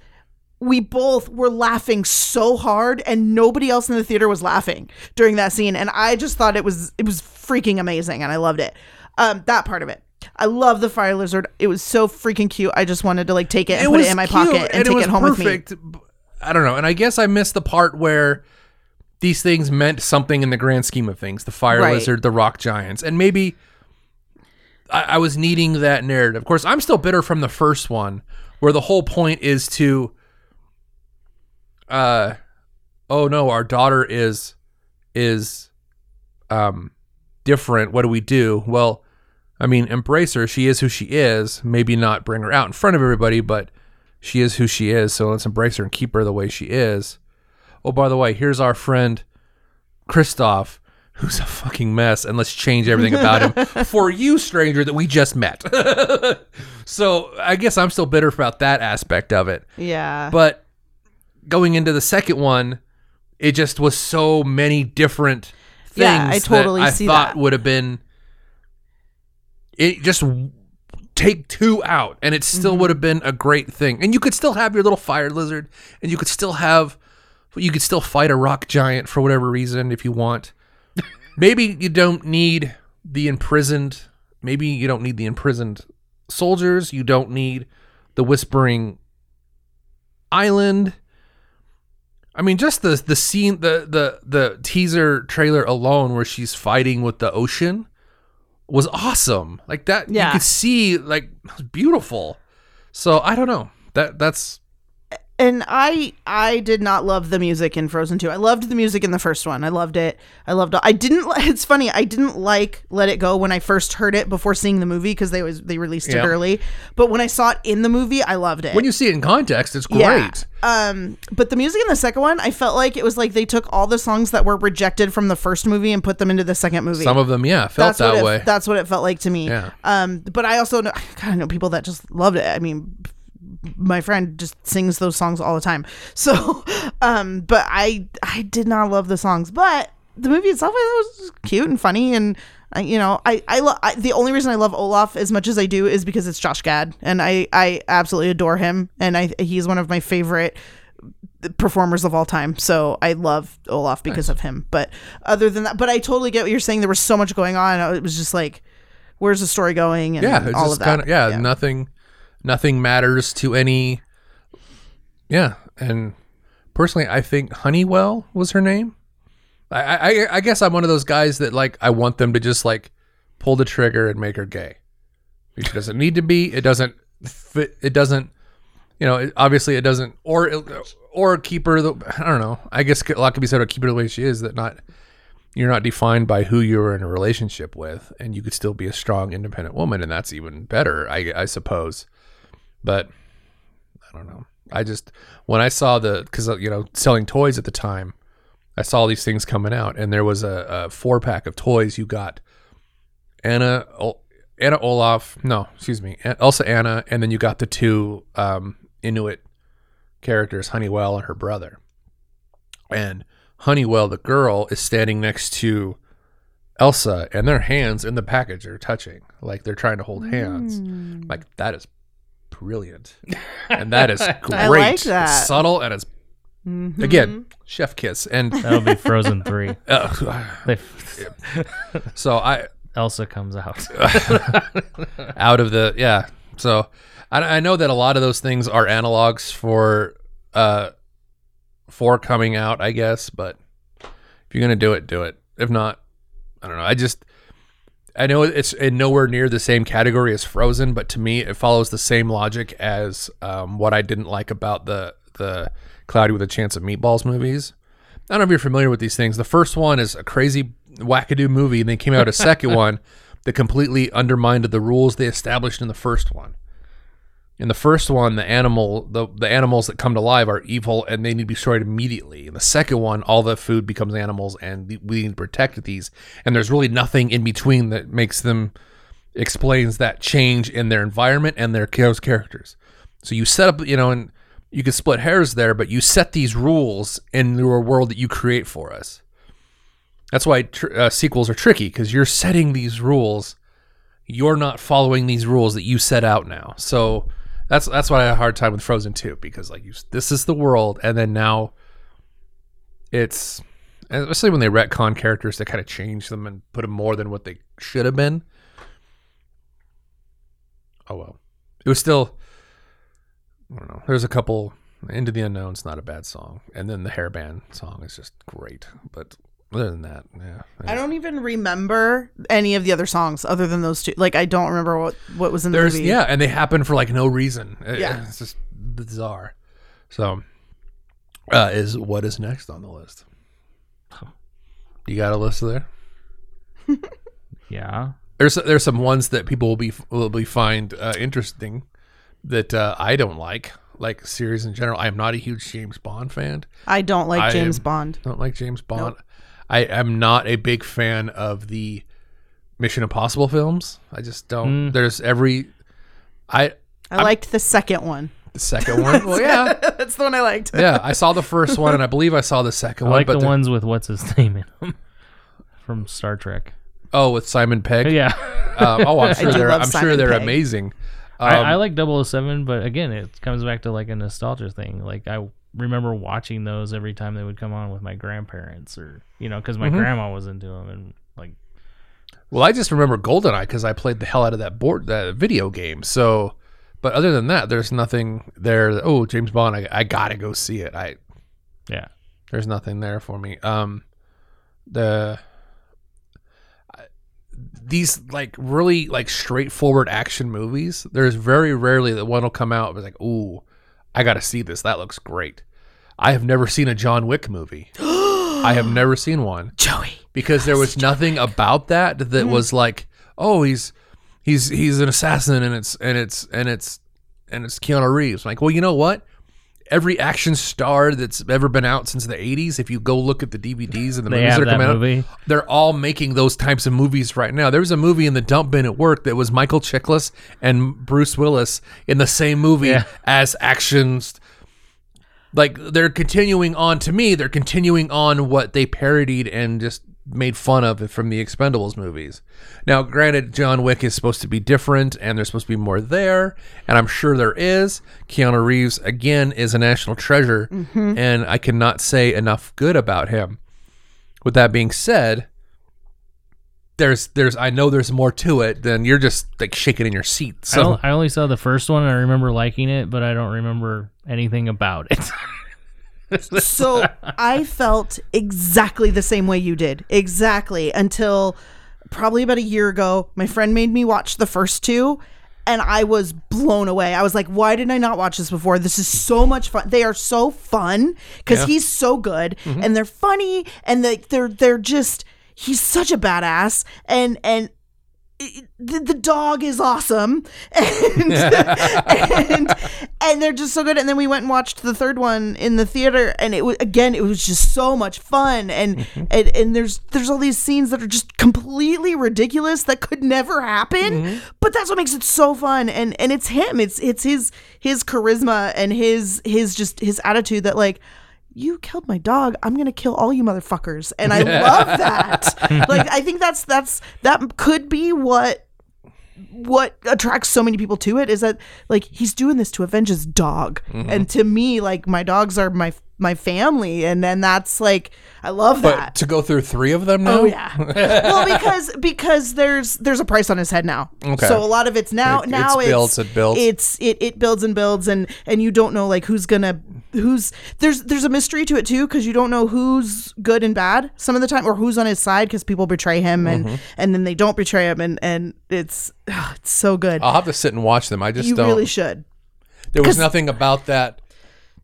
we both were laughing so hard, and nobody else in the theater was laughing during that scene, and I just thought it was it was freaking amazing, and I loved it. Um, that part of it. I love the fire lizard. It was so freaking cute. I just wanted to like take it and put it in my pocket and, take was it home with me. perfect. I don't know, and I guess I missed the part where these things meant something in the grand scheme of things. The fire Right. lizard, the rock giants, and maybe I, I was needing that narrative. Of course, I'm still bitter from the first one, where the whole point is to, uh, oh no, our daughter is is um different. What do we do? Well, I mean, embrace her. She is who she is. Maybe not bring her out in front of everybody, but she is who she is. So let's embrace her and keep her the way she is. Oh, by the way, here's our friend Kristoff, who's a fucking mess, and let's change everything about him for you, stranger, that we just met. so I guess I'm still bitter about that aspect of it. Yeah. But going into the second one, it just was so many different things Yeah, I totally that I see thought that. would have been it just take two out and it still Mm-hmm. would have been a great thing. And you could still have your little fire lizard and you could still have you could still fight a rock giant for whatever reason if you want. Maybe you don't need the imprisoned maybe you don't need the imprisoned soldiers, you don't need the whispering island. I mean, just the the scene, the the the teaser trailer alone, where she's fighting with the ocean, was awesome. Like that, you Yeah. could see like it was beautiful. So I don't know. That that's and I I did not love the music in Frozen 2. I loved the music in the first one. I loved it. I loved I didn't it's funny. I didn't like Let It Go when I first heard it before seeing the movie because they was they released Yeah. it early. But when I saw it in the movie, I loved it. when you see it in context, it's great. Yeah. Um, but the music in the second one, I felt like it was like they took all the songs that were rejected from the first movie and put them into the second movie. Some of them, yeah, felt that's that what way. It, that's what it felt like to me. Yeah. Um, but I also know, I kind of know people that just loved it. I mean, my friend just sings those songs all the time. So, um, but I I did not love the songs, but the movie itself I thought was cute and funny and. I, you know, I, I, lo- I the only reason I love Olaf as much as I do is because it's Josh Gad, and I, I absolutely adore him, and I he's one of my favorite performers of all time. So I love Olaf because of him. But other than that, but I totally get what you're saying. There was so much going on. It was just like, where's the story going? And yeah, all of that. kind of yeah, nothing, nothing matters to any. Yeah, and personally, I think Honeywell was her name. I, I I guess I'm one of those guys that like I want them to just like pull the trigger and make her gay. She doesn't need to be. It doesn't fit. It doesn't. You know, it, obviously it doesn't. Or or keep her. The, I don't know. I guess a lot could be said about keep her the way she is. That not you're not defined by who you're in a relationship with, and you could still be a strong, independent woman, and that's even better, I, I suppose. But I don't know. I just when I saw the because you know selling toys at the time, I saw these things coming out, and there was a, a four pack of toys. You got Anna, Anna Olaf, no, excuse me, Elsa Anna, and then you got the two um, Inuit characters, Honeywell and her brother. And Honeywell, the girl, is standing next to Elsa and their hands in the package are touching, like they're trying to hold hands. Mm. Like that is brilliant, and that is great. I like that. Mm-hmm. subtle and it's again chef kiss. And That'll be Frozen three. uh, so I Elsa comes out. out of the yeah. So I, I know that a lot of those things are analogs for uh for coming out, I guess. But if you're gonna do it, do it. If not, I don't know. I just I know it's in nowhere near the same category as Frozen, but to me, it follows the same logic as um, what I didn't like about the the Cloudy with a Chance of Meatballs movies. I don't know if you're familiar with these things. The first one is a crazy wackadoo movie, and then came out a second one that completely undermined the rules they established in the first one. In the first one, the animal the, the animals that come to life are evil and they need to be destroyed immediately. In the second one, all the food becomes animals and we need to protect these. And there's really nothing in between that makes them explains that change in their environment and their characters. So you set up, you know, and you can split hairs there, but you set these rules in your world that you create for us. That's why tr- uh, sequels are tricky because you're setting these rules. You're not following these rules that you set out now. So that's that's why I had a hard time with Frozen 2 because like you, this is the world, and then now it's especially when they retcon characters to kind of change them and put them more than what they should have been. Oh well, it was still. I don't know. There's a couple. Into the Unknown's not a bad song, and then the Hairband song is just great. But other than that, yeah, I don't even remember any of the other songs other than those two. Like I don't remember what what was in the There's movie. yeah, and they happen for like no reason. It- Yeah. it's just bizarre. So, uh, is what is next on the list? You got a list there? yeah. There's there's some ones that people will be will be find uh, interesting that uh, I don't like, like series in general. I am not a huge James Bond fan. I don't like I James am- Bond. Don't like James Bond. I am not a big fan of the Mission Impossible films. I just don't. There's every. I I liked the second one. the second one. well, yeah, That's the one I liked. yeah. I saw the first one, and I believe I saw the second I one. like but the the- ones with what's his name in them from Star Trek. Oh, with Simon Pegg. Yeah. Um, oh, I'm sure they're. I'm sure they're Pegg. amazing. I, Um, I like 007, but again, it comes back to like a nostalgia thing. Like I remember watching those every time they would come on with my grandparents, or you know, because my Mm-hmm. grandma was into them, and like Well, I just remember GoldenEye because I played the hell out of that board, that video game. So, but other than that, there's nothing there. That, oh, James Bond, I, I gotta go see it. I yeah, there's nothing there for me. Um, the these like really like straightforward action movies. There's very rarely that one will come out and be like, ooh, I gotta see this. That looks great. I have never seen a John Wick movie. I have never seen one Joey. because there was nothing about that that mm-hmm. was like, oh, he's he's he's an assassin and it's and it's and it's and it's Keanu Reeves. I'm like, well, you know what? Every action star that's ever been out since the 80s, if you go look at the DVDs and the they movies that are that coming out, movie. they're all making those types of movies right now. There was a movie in the dump bin at work that was Michael Chiklis and Bruce Willis in the same movie Yeah. as actions. Like they're continuing on to me, they're continuing on what they parodied and just made fun of from the Expendables movies. Now, granted, John Wick is supposed to be different and there's supposed to be more there, and I'm sure there is. Keanu Reeves, again, is a national treasure, mm-hmm. and I cannot say enough good about him. With that being said, there's there's I know there's more to it than you're just like shaking in your seat. I, So don't- I only saw the first one. and I remember liking it, but I don't remember anything about it. So I felt exactly the same way you did. Exactly. Until probably about a year ago, my friend made me watch the first two and I was blown away. I was like, why did I not watch this before? This is so much fun. They are so fun because Yeah. he's so good mm-hmm. and they're funny and they, they're they're just he's such a badass and and the, the dog is awesome. And, and and they're just so good. And then we went and watched the third one in the theater and it was again it was just so much fun. And mm-hmm. and, and there's there's all these scenes that are just completely ridiculous that could never happen. Mm-hmm. But that's what makes it so fun. And and it's him. It's it's his his charisma and his his just his attitude that like you killed my dog. I'm gonna kill all you motherfuckers, and I love that. like, I think that's that's that could be what what attracts so many people to it is that like he's doing this to avenge his dog, Mm-hmm. and to me, like my dogs are my my family, and then that's like I love But that. to go through three of them now? Oh yeah. well, because because there's there's a price on his head now. Okay. So a lot of it's now It- now it's it's builds, it builds. It's it it builds and builds and and you don't know like who's gonna who's there's there's a mystery to it too because you don't know who's good and bad some of the time or who's on his side because people betray him and Mm-hmm. and then they don't betray him and and it's it's so good. I'll have to sit and watch them. I just you don't. really should. there was nothing about that.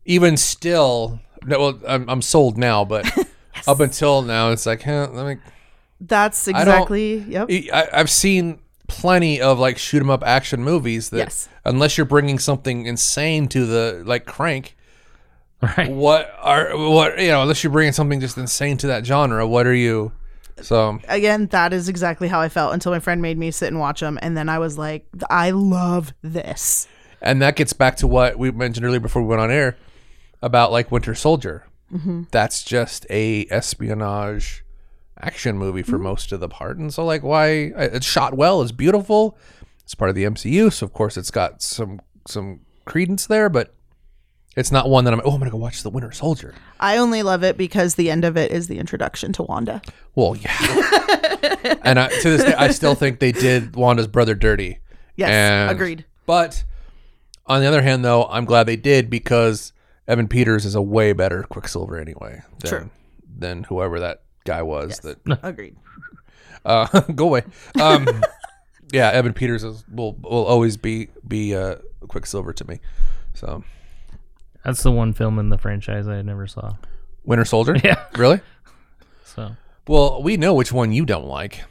Even still, no, well, I'm, I'm sold now, but up until now, it's like, huh, let me. That's don't- exactly yep. I, I've seen plenty of like shoot 'em up action movies that, Yes. unless you're bringing something insane to the like Crank, Right. what are what you know? Unless you're bringing something just insane to that genre, what are you? So again, that is exactly how I felt until my friend made me sit and watch them, and then I was like, I love this. and that gets back to what we mentioned earlier before we went on air about like Winter Soldier. Mm-hmm. That's just a espionage action movie Mm-hmm. for most of the part, and so like why it's shot well, it's beautiful, it's part of the MCU, so of course it's got some some credence there, but it's not one that I'm oh I'm gonna go watch the Winter Soldier. I only love it because the end of it is the introduction to Wanda. Well, yeah, and I, to this day I still think they did Wanda's brother dirty. Yes, And- agreed. But on the other hand, though, I'm glad they did because Evan Peters is a way better Quicksilver anyway than, True. than whoever that guy was. That Agreed. uh, go away. Um, yeah, Evan Peters is, will will always be be uh, Quicksilver to me. So That's the one film in the franchise I never saw. Winter Soldier. Yeah. Really? So Well, we know which one you don't like.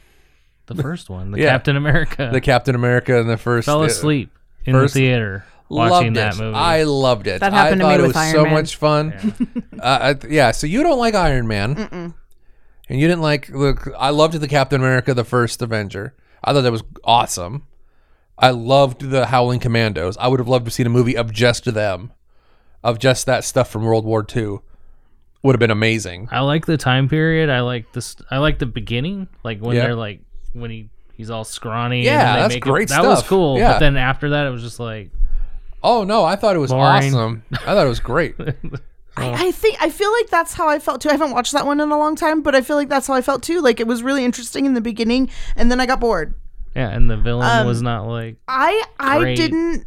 the first one, the Yeah. Captain America, The Captain America and the first. fell uh, asleep in first- the theater watching loved that it. movie. I loved it. That happened to I me thought it with was Iron so Man. much fun. uh, I, yeah, so you don't like Iron Man, and you didn't like. Look, I loved the Captain America, the first Avenger. I thought that was awesome. I loved the Howling Commandos. I would have loved to see a movie of just them, of just that stuff from World War II. Would have been amazing. I like the time period. I like this. I like the beginning, like when Yeah. they're like when he he's all scrawny. Yeah, and then they that's make great It, that was stuff. cool. Yeah. But then after that, it was just like Oh no, I thought it was Boring. awesome. I thought it was great. I, I think I feel like that's how I felt too. I haven't watched that one in a long time, but I feel like that's how I felt too. Like it was really interesting in the beginning, and then I got bored. yeah, and the villain Um, was not like I I Great. didn't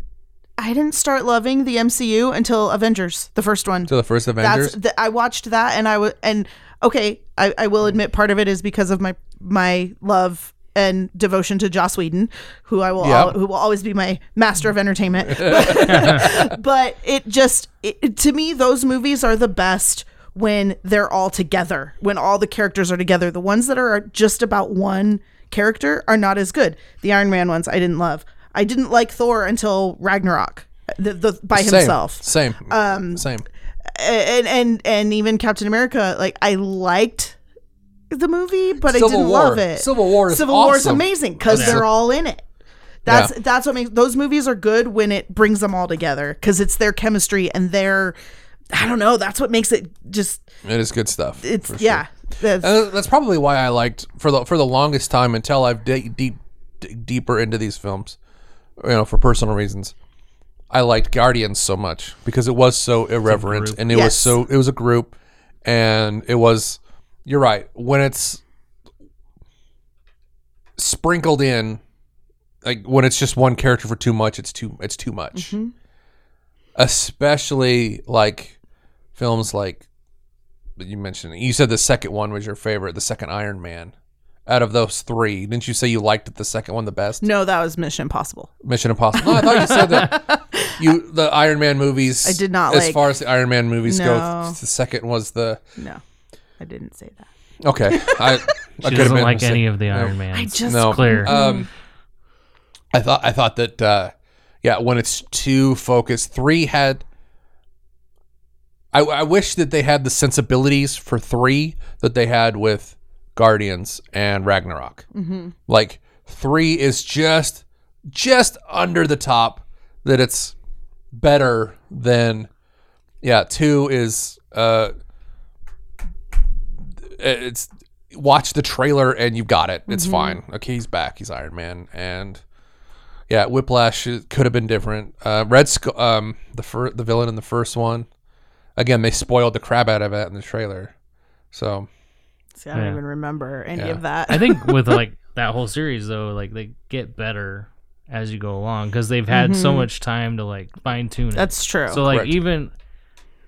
I didn't start loving the MCU until Avengers, the first one. to the first Avengers. That's the, I watched that and I was and okay, I, I will admit part of it is because of my my love and devotion to Joss Whedon, who I will Yeah. al- who will always be my master of entertainment. But, but it just it, to me those movies are the best when they're all together, when all the characters are together. The ones that are just about one character are not as good. The Iron Man ones I didn't love. I didn't like Thor until Ragnarok. The, the by Same. himself Same. Um, Same. and and and even Captain America, like I liked the movie, but Civil I didn't War. love it. Civil War is Civil War is awesome. amazing because Yeah. they're all in it. That's Yeah. that's what makes those movies are good when it brings them all together because it's their chemistry and their I don't know. That's what makes it just It is good stuff. it's for sure. yeah. That's, And that's probably why I liked for the for the longest time until I've dig deep dig deeper into these films, you know, for personal reasons. I liked Guardians so much because it was so irreverent and it was Yes. so it was a group and it was you're right. When it's sprinkled in like when it's just one character for too much it's too it's too much. Mm-hmm. Especially like films like you mentioned you said the second one was your favorite the second iron man. Out of those three didn't you say you liked the second one the best? No, that was Mission Impossible. mission impossible. No i thought you said that you the iron man movies I did not as like- far as the iron man movies go the second was the No, I didn't say that. okay i, I she could have doesn't been like any of the No. Iron Man. I just no clear. um i thought i thought that uh yeah when it's too focused three had I, I wish that they had the sensibilities for three that they had with Guardians and Ragnarok. Mm-hmm. Like three is just just under the top that it's better than yeah two is uh it's watch the trailer and you've got it. It's Mm-hmm. fine. Okay, he's back. He's Iron Man, and yeah, Whiplash could have been different. Uh, Red Skull, um, the fir- the villain in the first one, again they spoiled the crap out of it in the trailer. So See, I don't Yeah. even remember any Yeah. of that. I think with like that whole series though, like they get better as you go along because they've had so much time to like fine tune it. Mm-hmm. that's true. so like Correct. even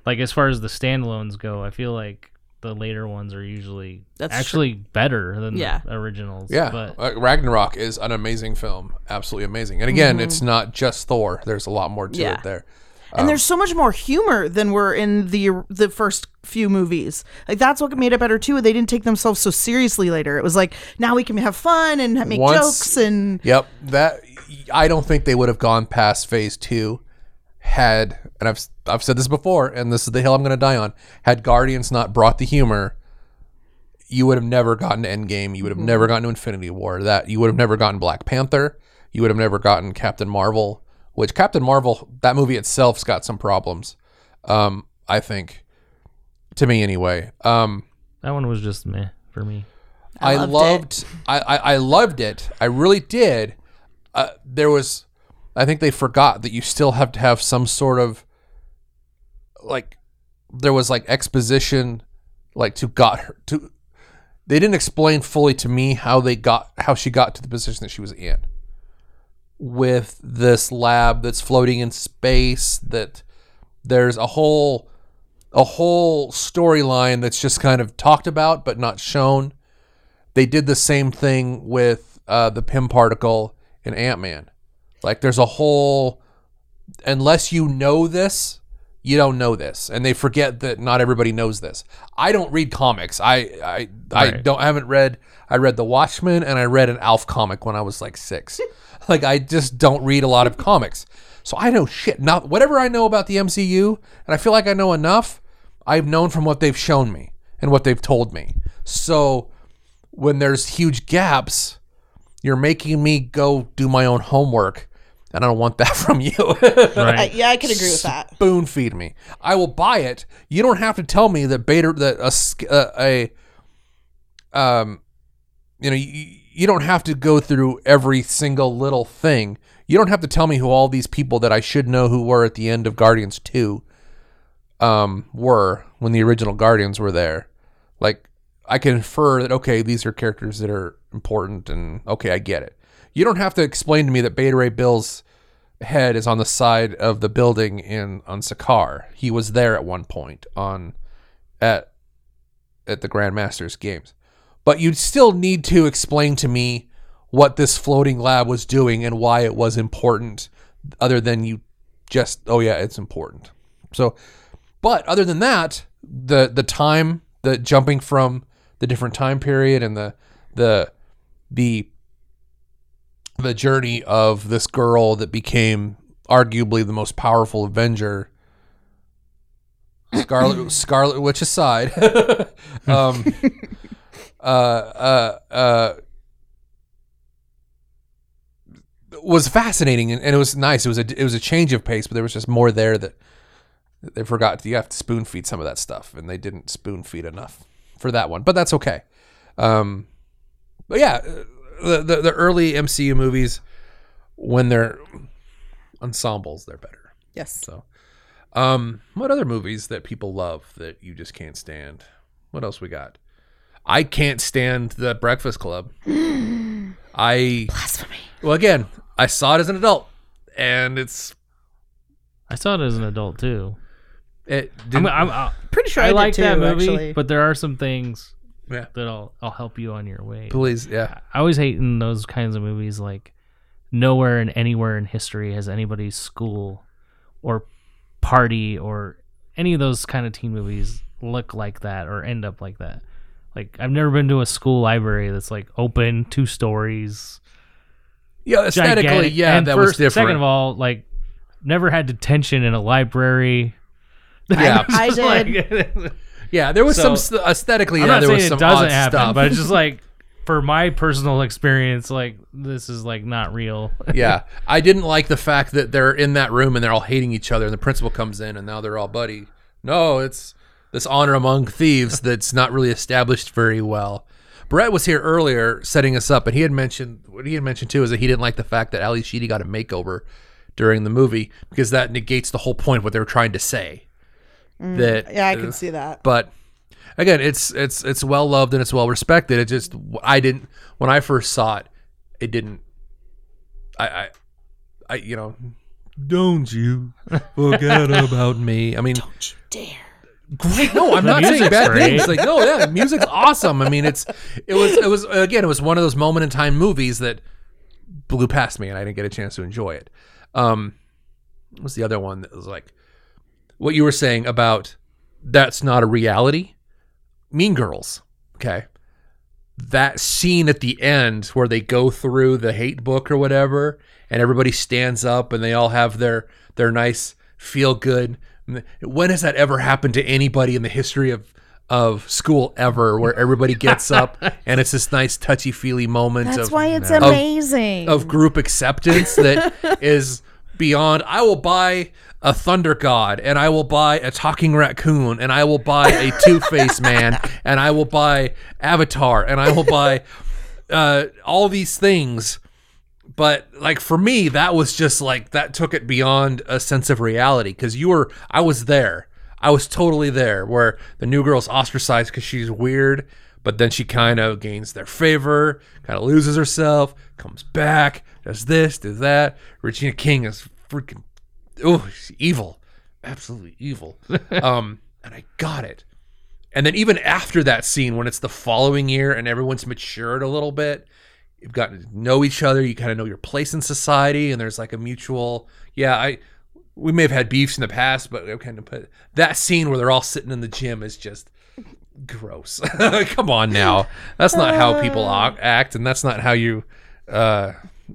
like as far as the standalones go, I feel like the later ones are usually That's actually better than Yeah. the originals. yeah, but uh, Ragnarok is an amazing film, absolutely amazing. And again, it's not just Thor. There's a lot more to Mm-hmm. Yeah. it there. and there's so much more humor than were in the the first few movies. Like that's what made it better too. They didn't take themselves so seriously later. It was like now we can have fun and make Once- jokes and Yep, that I don't think they would have gone past phase two had, and I've I've said this before, and this is the hill I'm going to die on. Had Guardians not brought the humor, you would have never gotten to Endgame. You would have never gotten to Infinity War. That you would have never gotten Black Panther. You would have never gotten Captain Marvel. Which Captain Marvel, that movie itself's got some problems. Um, I think, to me anyway. Um, that one was just meh for me. I, loved loved, I, I I loved it. I really did. Uh, there was, I think they forgot that you still have to have some sort of, like, there was like exposition, like to got her to. They didn't explain fully to me how they got how she got to the position that she was in. With this lab that's floating in space, that there's a whole a whole storyline that's just kind of talked about but not shown they did the same thing with uh, the Pym particle in Ant Man. Like there's a whole, unless you know this, you don't know this, and they forget that not everybody knows this. I don't read comics. I I, I Right. don't I haven't read. I read The Watchmen and I read an Alf comic when I was like six. like I just don't read a lot of comics, so I know shit. Not whatever I know about the MCU, and I feel like I know enough. I've known from what they've shown me and what they've told me. So when there's huge gaps, you're making me go do my own homework, and I don't want that from you. Right. I, yeah, I can agree with that. Spoon feed me. I will buy it. You don't have to tell me that beta that a sk- uh, a um, you know, you, you don't have to go through every single little thing. You don't have to tell me who all these people that I should know who were at the end of Guardians two um were when the original Guardians were there. Like I can infer that okay, these are characters that are important and okay, I get it. You don't have to explain to me that Beta Ray Bill's head is on the side of the building in on Sakaar. He was there at one point on at at the Grandmasters games. But you'd still need to explain to me what this floating lab was doing and why it was important other than you just oh yeah, it's important. So but other than that, the the time, the jumping from the different time period and the the the the journey of this girl that became arguably the most powerful Avenger. Scarlet Scarlet Witch aside, um, uh, uh, uh, was fascinating and, and it was nice. It was a it was a change of pace, but there was just more there that they forgot. You have to spoon feed some of that stuff, and they didn't spoon feed enough for that one. But that's okay. Um, but yeah, the, the the early MCU movies when they're ensembles, they're better. Yes. So, um, what other movies that people love that you just can't stand? What else we got? I can't stand the Breakfast Club. I Blasphemy. well, again, I saw it as an adult, and it's I saw it as an adult too. it. I'm, Didn't, I'm, i Pretty sure I, I did like too, that movie, actually. but there are some things yeah, that I'll I'll help you on your way. please, yeah, I always hate in those kinds of movies like nowhere and anywhere in history has anybody's school or party or any of those kind of teen movies look like that or end up like that. Like I've never been to a school library that's like open, two stories, yeah. Aesthetically, gigantic. yeah, And that first, was different. Second of all, like never had detention in a library. Yeah. I Just did. yeah, there was So- some aesthetically. I'm yeah, not there saying was it some doesn't odd happen, stuff. but it's just like for my personal experience, like this is like not real. yeah, I didn't like the fact that they're in that room and they're all hating each other, and the principal comes in and now they're all buddy. No, it's this honor among thieves that's not really established very well. Brett was here earlier setting us up, and he had mentioned what he had mentioned too is that he didn't like the fact that Ally Sheedy got a makeover during the movie because that negates the whole point of what they were trying to say. That Yeah, I can see that. but again, it's it's it's well loved and it's well respected. It just I didn't when I first saw it, it didn't. I I, I you know, don't you forget about me. I mean, don't you Dare. great. No, I'm not saying bad great. things. Like no, yeah, music's awesome. I mean, it's it was it was again it was one of those moment in time movies that blew past me and I didn't get a chance to enjoy it. Um, what was the other one that was like what you were saying about that's not a reality? Mean Girls. Okay. That scene at the end where they go through the hate book or whatever and everybody stands up and they all have their their nice feel good. When has that ever happened to anybody in the history of of school ever where everybody gets up and it's this nice touchy feely moment That's of why it's of- amazing. of group acceptance that is beyond I will buy a thunder god and I will buy a talking raccoon and I will buy a two-face man and I will buy avatar and I will buy uh, all these things. But like for me that was just like that took it beyond a sense of reality because you were i was there. I was totally there where the new girl's ostracized because she's weird but then she kind of gains their favor kind of loses herself comes back does this does that. Regina king is freaking oh she's evil. Absolutely evil. Um and i got it. And then even after that scene when it's the following year and everyone's matured a little bit you've gotten to know each other you kind of know your place in society and there's like a mutual yeah i we may have had beefs in the past but of put that scene where they're all sitting in the gym is just gross. Come on now. That's not how people act and that's not how you uh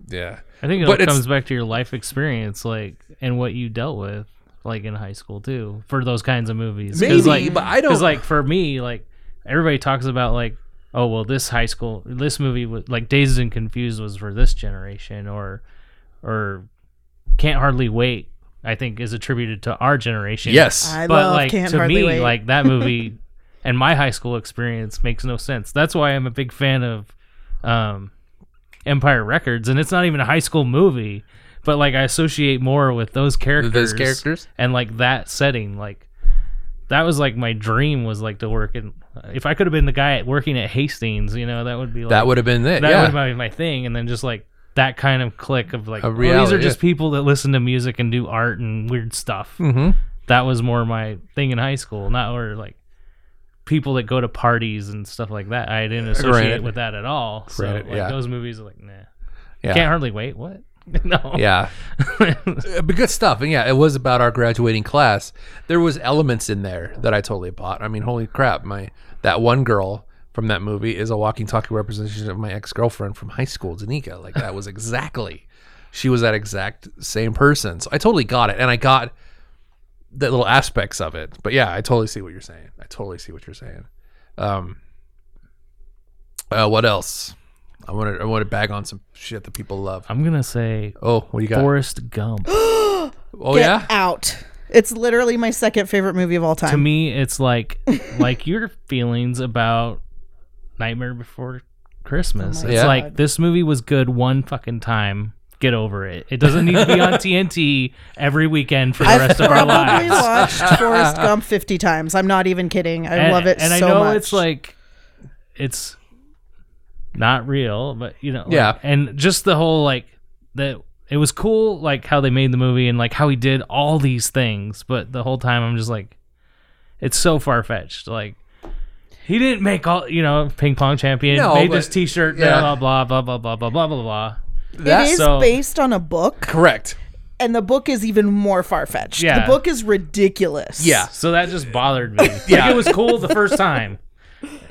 yeah I think it But all comes back to your life experience, like, and what you dealt with, like in high school too, for those kinds of movies. 'Cause, Maybe, like, but I don't- Because, like, for me, like, everybody talks about like, oh, well, this high school, this movie, was like, Dazed and Confused was for this generation, or, or Can't Hardly Wait. I think is attributed to our generation. yes I but love like Can't to Hardly me, Wait. like that movie and my high school experience makes no sense. That's why I'm a big fan of um, Empire Records, and it's not even a high school movie, but like I associate more with those characters, Those characters? and like that setting. Like that was like my dream was like to work in. If I could have been the guy at working at Hastings, you know, that would be like that would have been it that yeah would have been my thing, and then just like. That kind of click of like, A oh, these reality, are just yeah. people that listen to music and do art and weird stuff mm-hmm. that was more my thing in high school, not or like people that go to parties and stuff like that. I didn't associate Granted. with that at all. So Granted, like yeah. those movies are like, nah. yeah Can't hardly wait. What? no. Yeah. Uh, but good stuff. And yeah, it was about our graduating class. There was elements in there that I totally bought. I mean, holy crap, my that one girl from that movie is a walking talking representation of my ex-girlfriend from high school, Danica. Like that was exactly she was that exact same person. So I totally got it. And I got the little aspects of it. But yeah, I totally see what you're saying. I totally see what you're saying. Um uh, what else? I want to I want to bag on some shit that people love. I'm gonna say Oh, what do you got? Forrest Gump. Oh Get yeah, out. It's literally my second favorite movie of all time. to me, it's like like your feelings about Nightmare Before Christmas. Oh it's God. like this movie was good one fucking time. Get over it. It doesn't need to be on TNT every weekend for the I've rest of our lives. probably lives. watched Forrest Gump 50 times. I'm not even kidding. I and, love it so much. and so I know much. it's like it's not real, but you know, like- Yeah. and just the whole like that. It was cool, like how they made the movie and like how he did all these things, but the whole time I'm just like, it's so far fetched. Like he didn't make all, you know, ping pong champion No, made but- this T-shirt, yeah. blah blah blah blah blah blah blah blah blah. That- it is so- based on a book, correct. and the book is even more far fetched. Yeah. The book is ridiculous. Yeah. So that just bothered me. Yeah. Like it was cool the first time,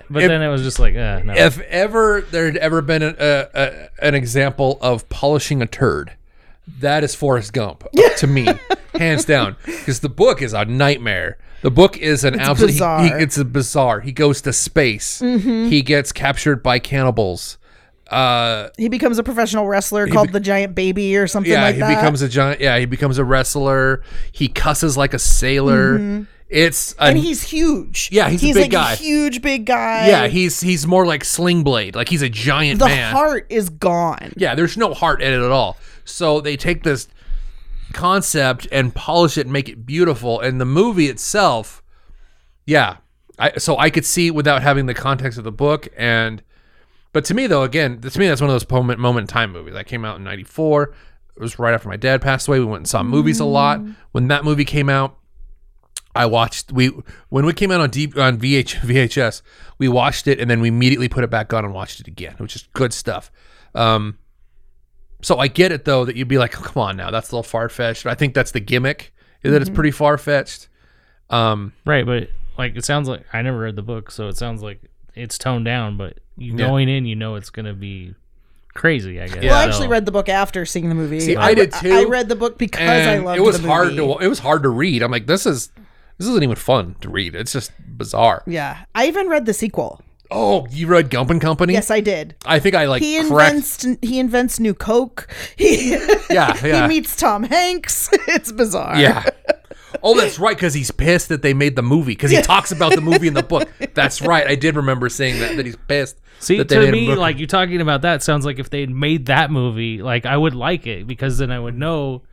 but If- then it was just like, uh, no. If ever there had ever been a, a, a, an example of polishing a turd, that is Forrest Gump to me, hands down. Because the book is a nightmare. The book is an absolute. bizarre. He, it's a bizarre. He goes to space. He gets captured by cannibals. Uh, He becomes a professional wrestler called the Giant Baby or something yeah, like he that. becomes a giant. Yeah, he becomes a wrestler. He cusses like a sailor. It's a, and he's huge. Yeah, he's a big like guy. a huge big guy. yeah, he's he's more like Sling Blade, like he's a giant the man. heart is gone. Yeah, there's no heart in it at all. So they take this concept and polish it and make it beautiful. And the movie itself, yeah, I, so I could see without having the context of the book. And but to me though, again, to me that's one of those moment moment in time movies. that came out in '94. It was right after my dad passed away. We went and saw movies a lot. When that movie came out, I watched we when we came out on deep on VH, VHS, we watched it and then we immediately put it back on and watched it again, which is good stuff. Um, so I get it though that you'd be like, oh, come on now, that's a little far fetched. I think that's the gimmick is that it's pretty far fetched. Um, Right, but like it sounds like I never read the book, so it sounds like it's toned down. But you Yeah. going in, you know it's gonna be crazy. I guess. Yeah. Well, I So- actually read the book after seeing the movie. See, I did too. I read the book because I and loved it was the hard to it was hard to read. I'm like, this is this isn't even fun to read. It's just bizarre. Yeah, I even read the sequel. Oh, you read Gump and Company? Yes, I did. I think I like He cracked. invents he invents new Coke. He Yeah, yeah. he meets Tom Hanks. It's bizarre. Yeah. Oh, that's right, because he's pissed that they made the movie. Because he talks about the movie in the book. That's right. I did remember saying that that he's pissed. See, that they to made me, like you talking about that sounds like if they'd made that movie, like I would like it because then I would know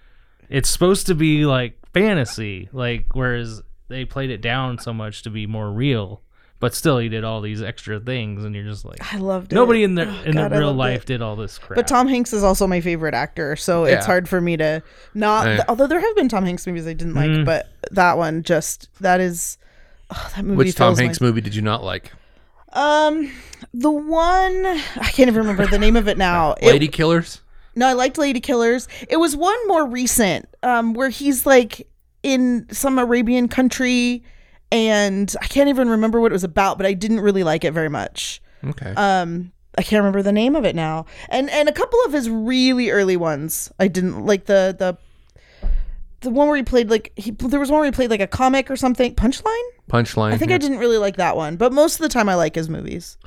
it's supposed to be like fantasy, like whereas they played it down so much to be more real. But still, he did all these extra things, and you're just like I loved it. nobody in the Oh, in God, the real life it. did all this crap. But Tom Hanks is also my favorite actor, so it's hard for me to not. Yeah. Although there have been Tom Hanks movies I didn't like, but that one just that is. Oh, that movie Which Tom fills my- Hanks movie did you not like? Um, the one I can't even remember the name of it now. It- Lady Killers? no, I liked Lady Killers. It was one more recent, um, where he's like in some Arabian country, and I can't even remember what it was about, but I didn't really like it very much. Okay. Um, I can't remember the name of it now. And and a couple of his really early ones, I didn't like the the the one where he played like he there was one where he played like a comic or something. Punchline. Punchline. I think I didn't really like that one, but most of the time I like his movies.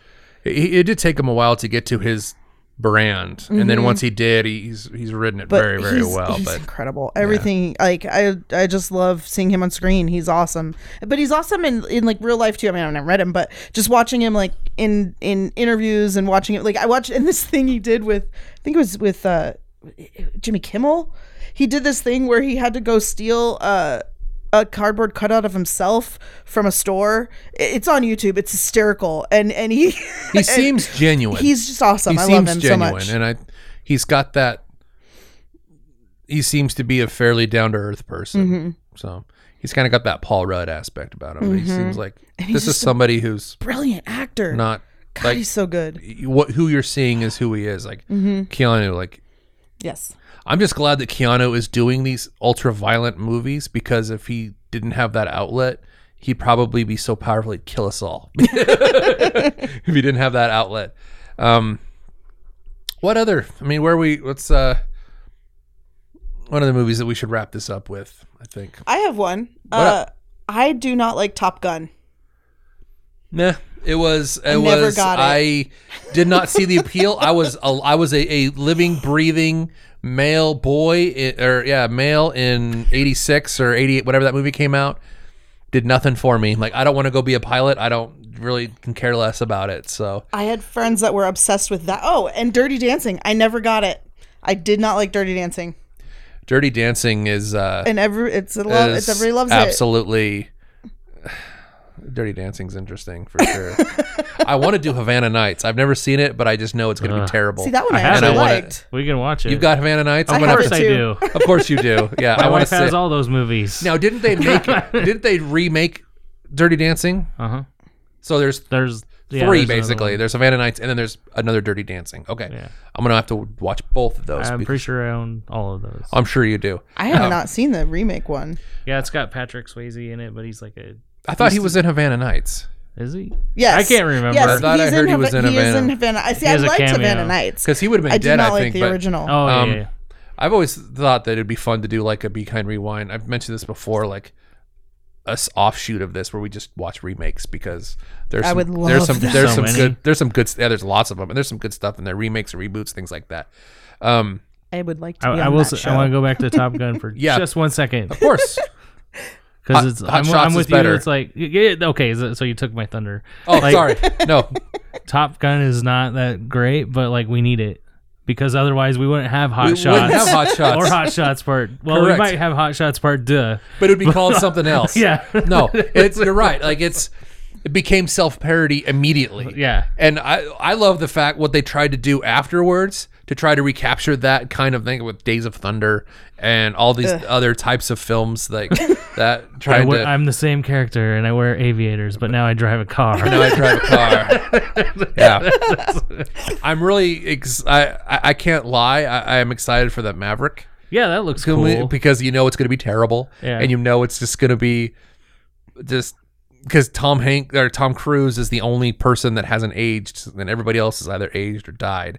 It, it did take him a while to get to his brand, and then once he did, he's he's ridden it Mm-hmm. But very very he's, well. he's But incredible. Everything like I I just love seeing him on screen. He's awesome. But he's awesome in, in like real life too. I mean, I've never read him, but just watching him like in in interviews and watching it like I watched in this thing he did with I think it was with uh Jimmy Kimmel. He did this thing where he had to go steal uh a cardboard cutout of himself from a store. It's on YouTube. It's hysterical, and and he he seems genuine. he's just awesome. he I seems love him genuine, so much. and I he's got that. He seems to be a fairly down to earth person. Mm-hmm. So he's kind of got that Paul Rudd aspect about him. He seems like Mm-hmm. this is somebody who's Brilliant actor. not God, like he's so good. what who you're seeing is who he is. Like Mm-hmm. Keanu, like Yes. I'm just glad that Keanu is doing these ultra violent movies because if he didn't have that outlet, he'd probably be so powerful he'd kill us all. if he didn't have that outlet. Um, what other? I mean, where we? What's uh? One of the movies that we should wrap this up with, I think. I have one. What uh, up? I do not like Top Gun. Nah, it was. It never was. got it. I did not see the appeal. I was. A, I was a, a living, breathing male boy, i- or yeah, male in '86 or '88, whatever that movie came out. Did nothing for me. Like I don't want to go be a pilot. I don't really can care less about it. So I had friends that were obsessed with that. Oh, and Dirty Dancing. I never got it. I did not like Dirty Dancing. Dirty Dancing is. uh And every it's a love. It's everybody loves it. absolutely. Dirty Dancing's interesting for sure. I want to do Havana Nights. I've never seen it, but I just know it's going to be Ugh. terrible. See that one I, I have actually it. I wanna- liked. we can watch it. You've got Havana Nights. I I'm of gonna have course it I too. do. Of course you do. Yeah, My I want wife to has say. all those movies. now, didn't they make? didn't they remake Dirty Dancing? Uh huh. So there's There's yeah, three there's another basically. one. There's Havana Nights, and then there's another Dirty Dancing. Okay, Yeah. I'm gonna have to watch both of those. I'm because- pretty sure I own all of those. I'm sure you do. I have Oh. not seen the remake one. yeah, it's got Patrick Swayze in it, but he's like a. I thought he was in Havana Nights. Is he? Yes, I can't remember. Yes, I thought I he's heard in he was Hava- in he is in Havana. I see. He I has a liked cameo. Havana Nights. Because he would have been I did dead, not I like think. the but original. Oh yeah, Um, yeah, yeah. I've always thought that it'd be fun to do like a Be Kind Rewind. I've mentioned this before, like a s- offshoot of this where we just watch remakes because there's I some, would there's some that. there's So some many. good there's some good yeah there's lots of them and there's some good stuff in there remakes reboots things like that. Um, I would like to. I, I will. that. I want to go back to Top Gun for Yeah. just one second of course, because it's Hot I'm, I'm is with better. you. It's like okay, so, you took my thunder. Oh, Like, sorry. No, Top Gun is not that great, but like we need it because otherwise we wouldn't have Hot we Shots wouldn't have Hot Shots, or Hot Shots Part. Well, Correct. we might have Hot Shots Part Deux. but it would be called something else. Yeah. No, it's you're right. Like it's it became self parody immediately. Yeah. And I I love the fact what they tried to do afterwards to try to recapture that kind of thing with Days of Thunder and all these other types of films like that I tried wear- to I'm the same character and I wear aviators, but now I drive a car. now I drive a car. yeah, I'm really. Ex- I, I I can't lie. I, I am excited for that Maverick yeah, that looks cool. because you know it's going to be terrible, Yeah. and you know it's just going to be just because Tom Hank or Tom Cruise is the only person that hasn't aged, and everybody else is either aged or died.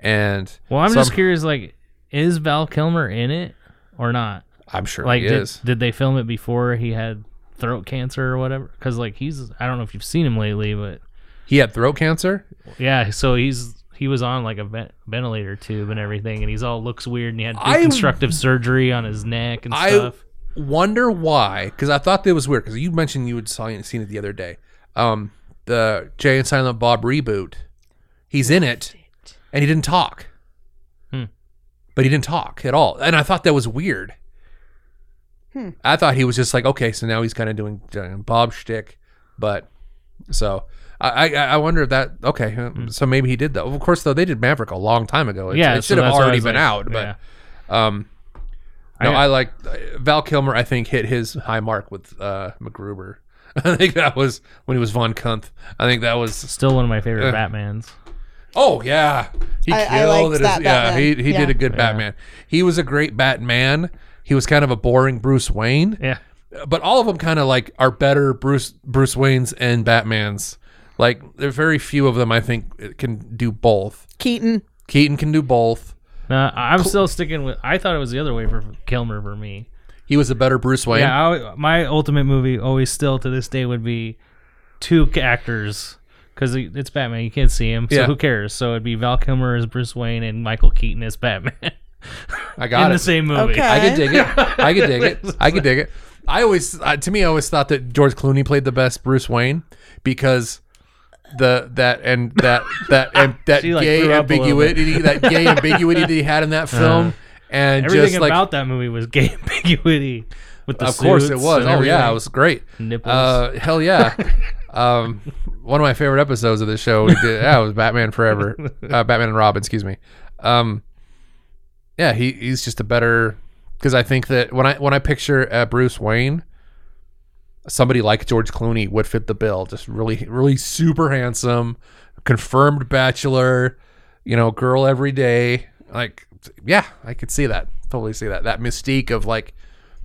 And Well, I'm just curious. Like, is Val Kilmer in it or not? I'm sure Like, he did, is. did they film it before he had throat cancer or whatever? Because like he's I don't know if you've seen him lately, but He had throat cancer. yeah. So he's he was on like a ven- ventilator tube and everything, and he's all looks weird, and he had reconstructive surgery on his neck and I stuff. wonder why, because I thought that was weird. Because you mentioned you had saw, seen it the other day. Um, the Jay and Silent Bob reboot. He's in it, and he didn't talk. Hmm. But he didn't talk at all, and I thought that was weird. I thought he was just like, okay, so now he's kind of doing, doing Bob shtick, but so I, I I wonder if that okay, uh, so maybe he did though. Of course, though they did Maverick a long time ago. It, yeah, it so should have that's why I already been like, out, but. yeah. Um, no, I- I, like Val Kilmer. I think hit his high mark with uh, MacGruber. I think that was when he was Von Kuntz. I think that was. still one of my favorite Uh, Batmans. Oh yeah, he I- I killed liked it. as- that yeah, Batman. he he Yeah. did a good Batman. He was a great Batman. He was kind of a boring Bruce Wayne, Yeah, but all of them kind of like are better Bruce Bruce Waynes and Batmans. Like there are very few of them I think can do both. Keaton. Keaton can do both. no, I'm still sticking with. I thought it was the other way for Kilmer for me. He was a better Bruce Wayne. Yeah, I, my ultimate movie always still to this day would be two actors because it's Batman. You can't see him, so Yeah. who cares? So it'd be Val Kilmer as Bruce Wayne and Michael Keaton as Batman I got it. in it. the same movie. Okay. I could dig it. I could dig it. I could dig it. I always, uh, to me, I always thought that George Clooney played the best Bruce Wayne because the that and that that and that She, like, gay threw up a little bit. ambiguity, that gay ambiguity that he had in that film, and Everything just like, about that movie was gay ambiguity. With the of course it suits was. and Oh yeah, everything. it was great. Nipples. Uh, hell yeah. Um, one of my favorite episodes of the show we did. Yeah, it was Batman Forever. Uh, Batman and Robin. Excuse me. Um, yeah, he he's just a better because I think that when I when I picture uh, Bruce Wayne, somebody like George Clooney would fit the bill. Just really really super handsome, confirmed bachelor, you know, girl every day. Like, yeah, I could see that. Totally see that. That mystique of like,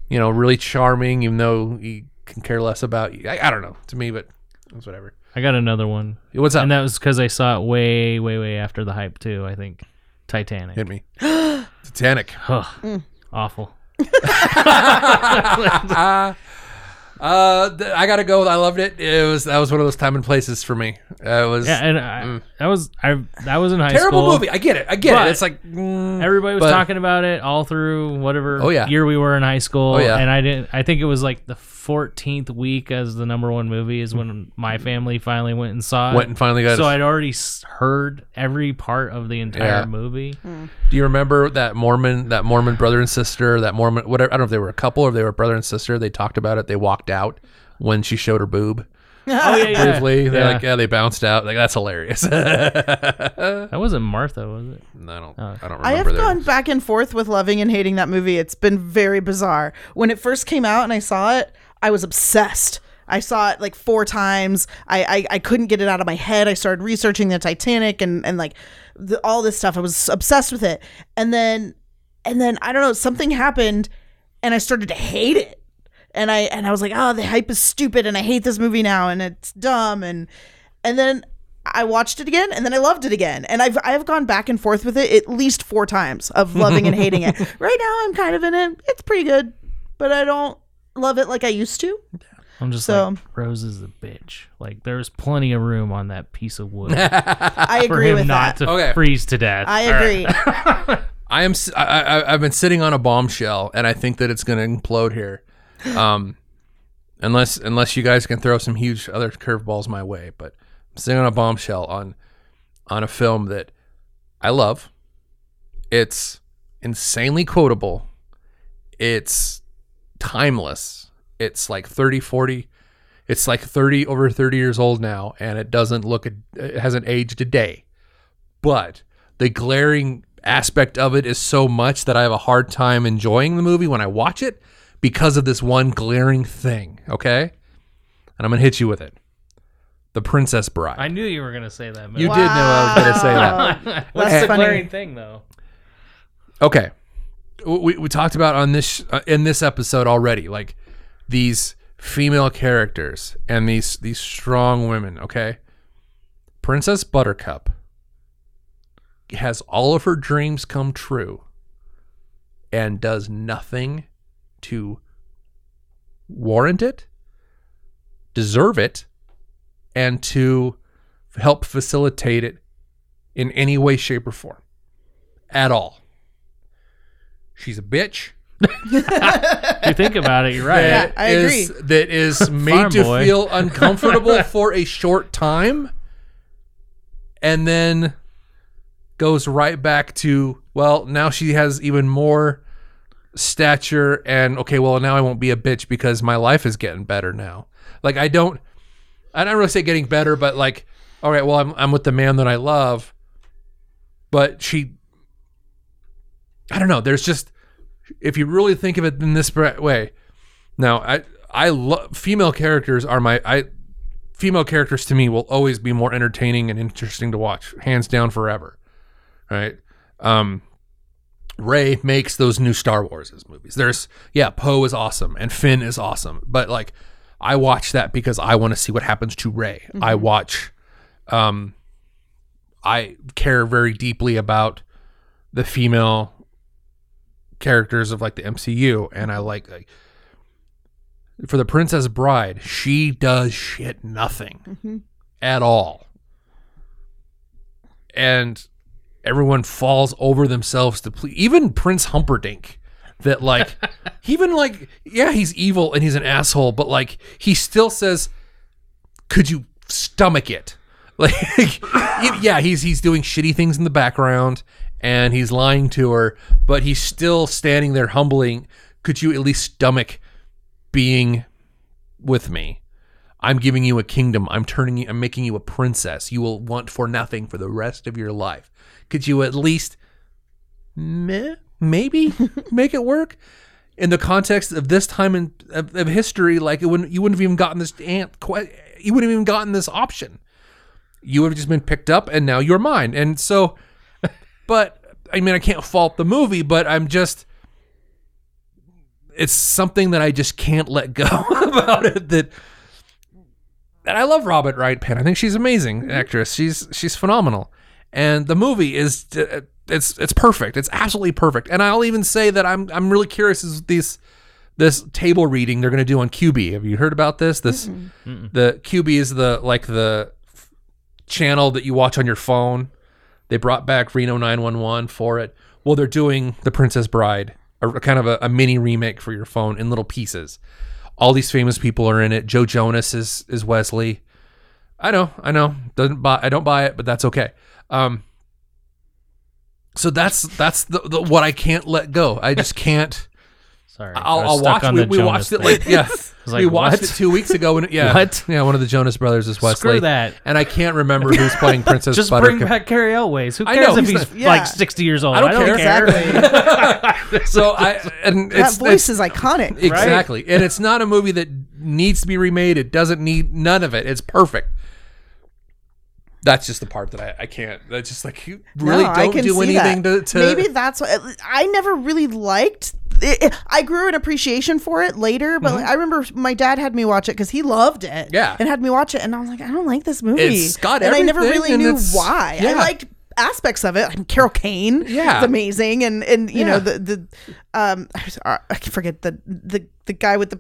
you know, really charming, even though he can care less about you. I, I don't know to me, but it's whatever. I got another one, What's up? and that was because I saw it way, way, way after the hype too. I think Titanic. Hit me. Titanic. Ugh, awful. Uh, th- I gotta go. I loved it. It was that was one of those time and places for me. Uh, it was Yeah, and I, that was I. That was in high Mm. terrible school. movie. I get it. I get But it. It's like mm, Everybody was but- talking about it all through whatever Oh, yeah. year we were in high school. Oh, yeah. And I didn't I think it was like the 14th week as the number one movie is when my mm-hmm. family finally went and saw it. Went and finally got. so it. I'd already s- heard every part of the entire Yeah. movie. Hmm. Do you remember that Mormon, that Mormon brother and sister, that Mormon, whatever? I don't know if they were a couple or if they were brother and sister. They talked about it. They walked out when she showed her boob Oh yeah, yeah. briefly. They're Yeah. like, yeah, they bounced out. Like that's hilarious. I That wasn't Martha, was it? I don't, oh. I don't I have their- gone back and forth with loving and hating that movie. It's been very bizarre. When it first came out and I saw it, I was obsessed. I saw it like four times. I I, I couldn't get it out of my head. I started researching the Titanic and and like the, all this stuff. I was obsessed with it. And then and then I don't know something happened, and I started to hate it. And I and I was like, oh, the hype is stupid, and I hate this movie now, and it's dumb, and and then I watched it again, and then I loved it again, and I've I've gone back and forth with it at least four times of loving and hating it. Right now, I'm kind of in it. It's pretty good, but I don't love it like I used to. I'm just So- like Rose is a bitch. Like there's plenty of room on that piece of wood I for agree him with not that. to Okay. freeze to death. I All right. agree. I am. I've been sitting on a bombshell, and I think that it's going to implode here. Um, unless unless you guys can throw some huge other curveballs my way. But I'm sitting on a bombshell on on a film that I love. It's insanely quotable. It's timeless. It's like 30, 40. It's like 30 over 30 years old now, and it doesn't look, it hasn't aged a day. But the glaring aspect of it is so much that I have a hard time enjoying the movie when I watch it because of this one glaring thing. Okay. And I'm going to hit you with it The Princess Bride. I knew you were gonna say that. Movie. you did know I was going to say that. What's That's the glaring thing though? okay we, we talked about on this uh, in this episode already like these female characters and these these strong women okay? Princess buttercup has all of her dreams come true and does nothing to warrant it deserve it and to help facilitate it in any way shape or form at all She's a bitch. If you think about it, you're right. Yeah, I is- agree. That is made Farm to boy. feel uncomfortable for a short time, and then goes right back to well, now she has even more stature, and okay, well now I won't be a bitch because my life is getting better now. Like I don't, I don't really say getting better, but like, all right, well I'm I'm with the man that I love, but she I don't know. There's just if you really think of it in this way. Now, I I love female characters are my I female characters to me will always be more entertaining and interesting to watch, hands down forever. Right? Um Rey makes those new Star Wars movies. There's yeah, Poe is awesome and Finn is awesome, but like I watch that because I want to see what happens to Rey. I watch um I care very deeply about the female characters of like the MCU, and I like, like for the Princess Bride, she does shit nothing mm-hmm. at all, and everyone falls over themselves to please. Even Prince Humperdinck, that like, even like, yeah, he's evil and he's an asshole, but like, he still says, "Could you stomach it?" Like, yeah, he's he's doing shitty things in the background and he's lying to her, but he's still standing there humbling. Could you at least stomach being with me? I'm giving you a kingdom. I'm turning you. I'm making you a princess. You will want for nothing for the rest of your life. Could you at least, meh, maybe make it work? In the context of this time in of, of history, like it wouldn't, you wouldn't have even gotten this ant. You wouldn't have even gotten this option you would have just been picked up and now you're mine. And so, but I mean, I can't fault the movie, but I'm just, it's something that I just can't let go about it. That, and I love Robin Wright Penn. I think she's amazing actress. She's she's phenomenal, and the movie is uh, it's it's perfect. It's absolutely perfect. And I'll even say that I'm I'm really curious as these this table reading they're going to do on Quibi. Have you heard about this? This the Quibi is the like the channel that you watch on your phone. They brought back Reno 911 for it. Well, they're doing The Princess Bride, a, a kind of a, a mini remake for your phone in little pieces. All these famous people are in it. Joe Jonas is is Wesley. I know, I know. Doesn't buy. I don't buy it, but that's okay. Um, so that's that's the, the what I can't let go. I just can't. Sorry, I'll, I was I'll stuck watch. on We, the we Jonas watched it like yeah. like, we watched what? it two weeks ago. And yeah, What? Yeah, one of the Jonas Brothers is Wesley. Screw that. And I can't remember who's playing Princess Just Buttercup. bring back Cary Elwes. Who cares know, if he's he's not- Yeah. like 60 years old? I don't care. care. Exactly. so I and that it's, voice it's- is iconic. exactly, and it's not a movie that needs to be remade. It doesn't need none of it. It's perfect. That's just the part that I, I can't. That's just like you really No, I don't can do anything that. to, to. Maybe that's what I never really liked. It, I grew an appreciation for it later, but like, I remember my dad had me watch it because he loved it. Mm-hmm. Yeah. and had me watch it, and I was like, I don't like this movie. It's got and I never really knew it's- why. I liked aspects of it. Like Carol Kane, Yeah. is amazing, and and you Yeah. know the the um I I forget the the the guy with the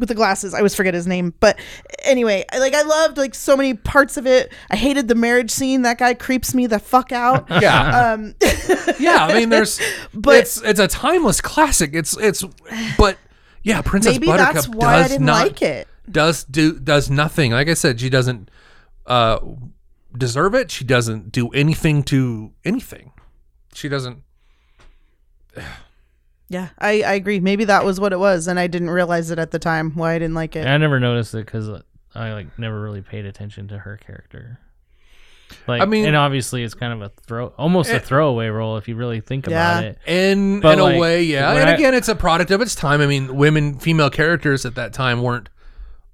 with the glasses. I always forget his name. But anyway, I- like I loved like so many parts of it. I hated the marriage scene. That guy creeps me the fuck out. yeah, um yeah. I mean, there's, But- it's it's a timeless classic. It's it's, but Yeah, Princess Maybe Buttercup that's why I does didn't not like it. does do does nothing. Like I said, she doesn't uh deserve it. She doesn't do anything to anything. She doesn't Yeah, I, I agree. Maybe that was what it was, and I didn't realize it at the time why I didn't like it. I never noticed it because I like never really paid attention to her character. Like, I mean- and obviously it's kind of a throw, almost Eh. a throwaway role if you really think about it. in But, in a way, yeah. And I- again, it's a product of its time. I mean, women, female characters at that time weren't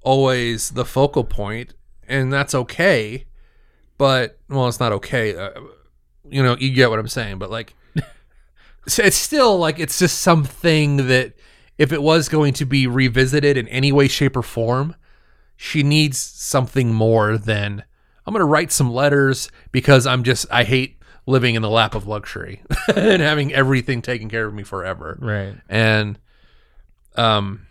always the focal point, and that's okay. But well, it's not okay. Uh, you know, you get what I'm saying. But like, so it's still like it's just something that if it was going to be revisited in any way, shape, or form, she needs something more than I'm going to write some letters because I'm just I hate living in the lap of luxury and having everything taken care of me forever. Right. And um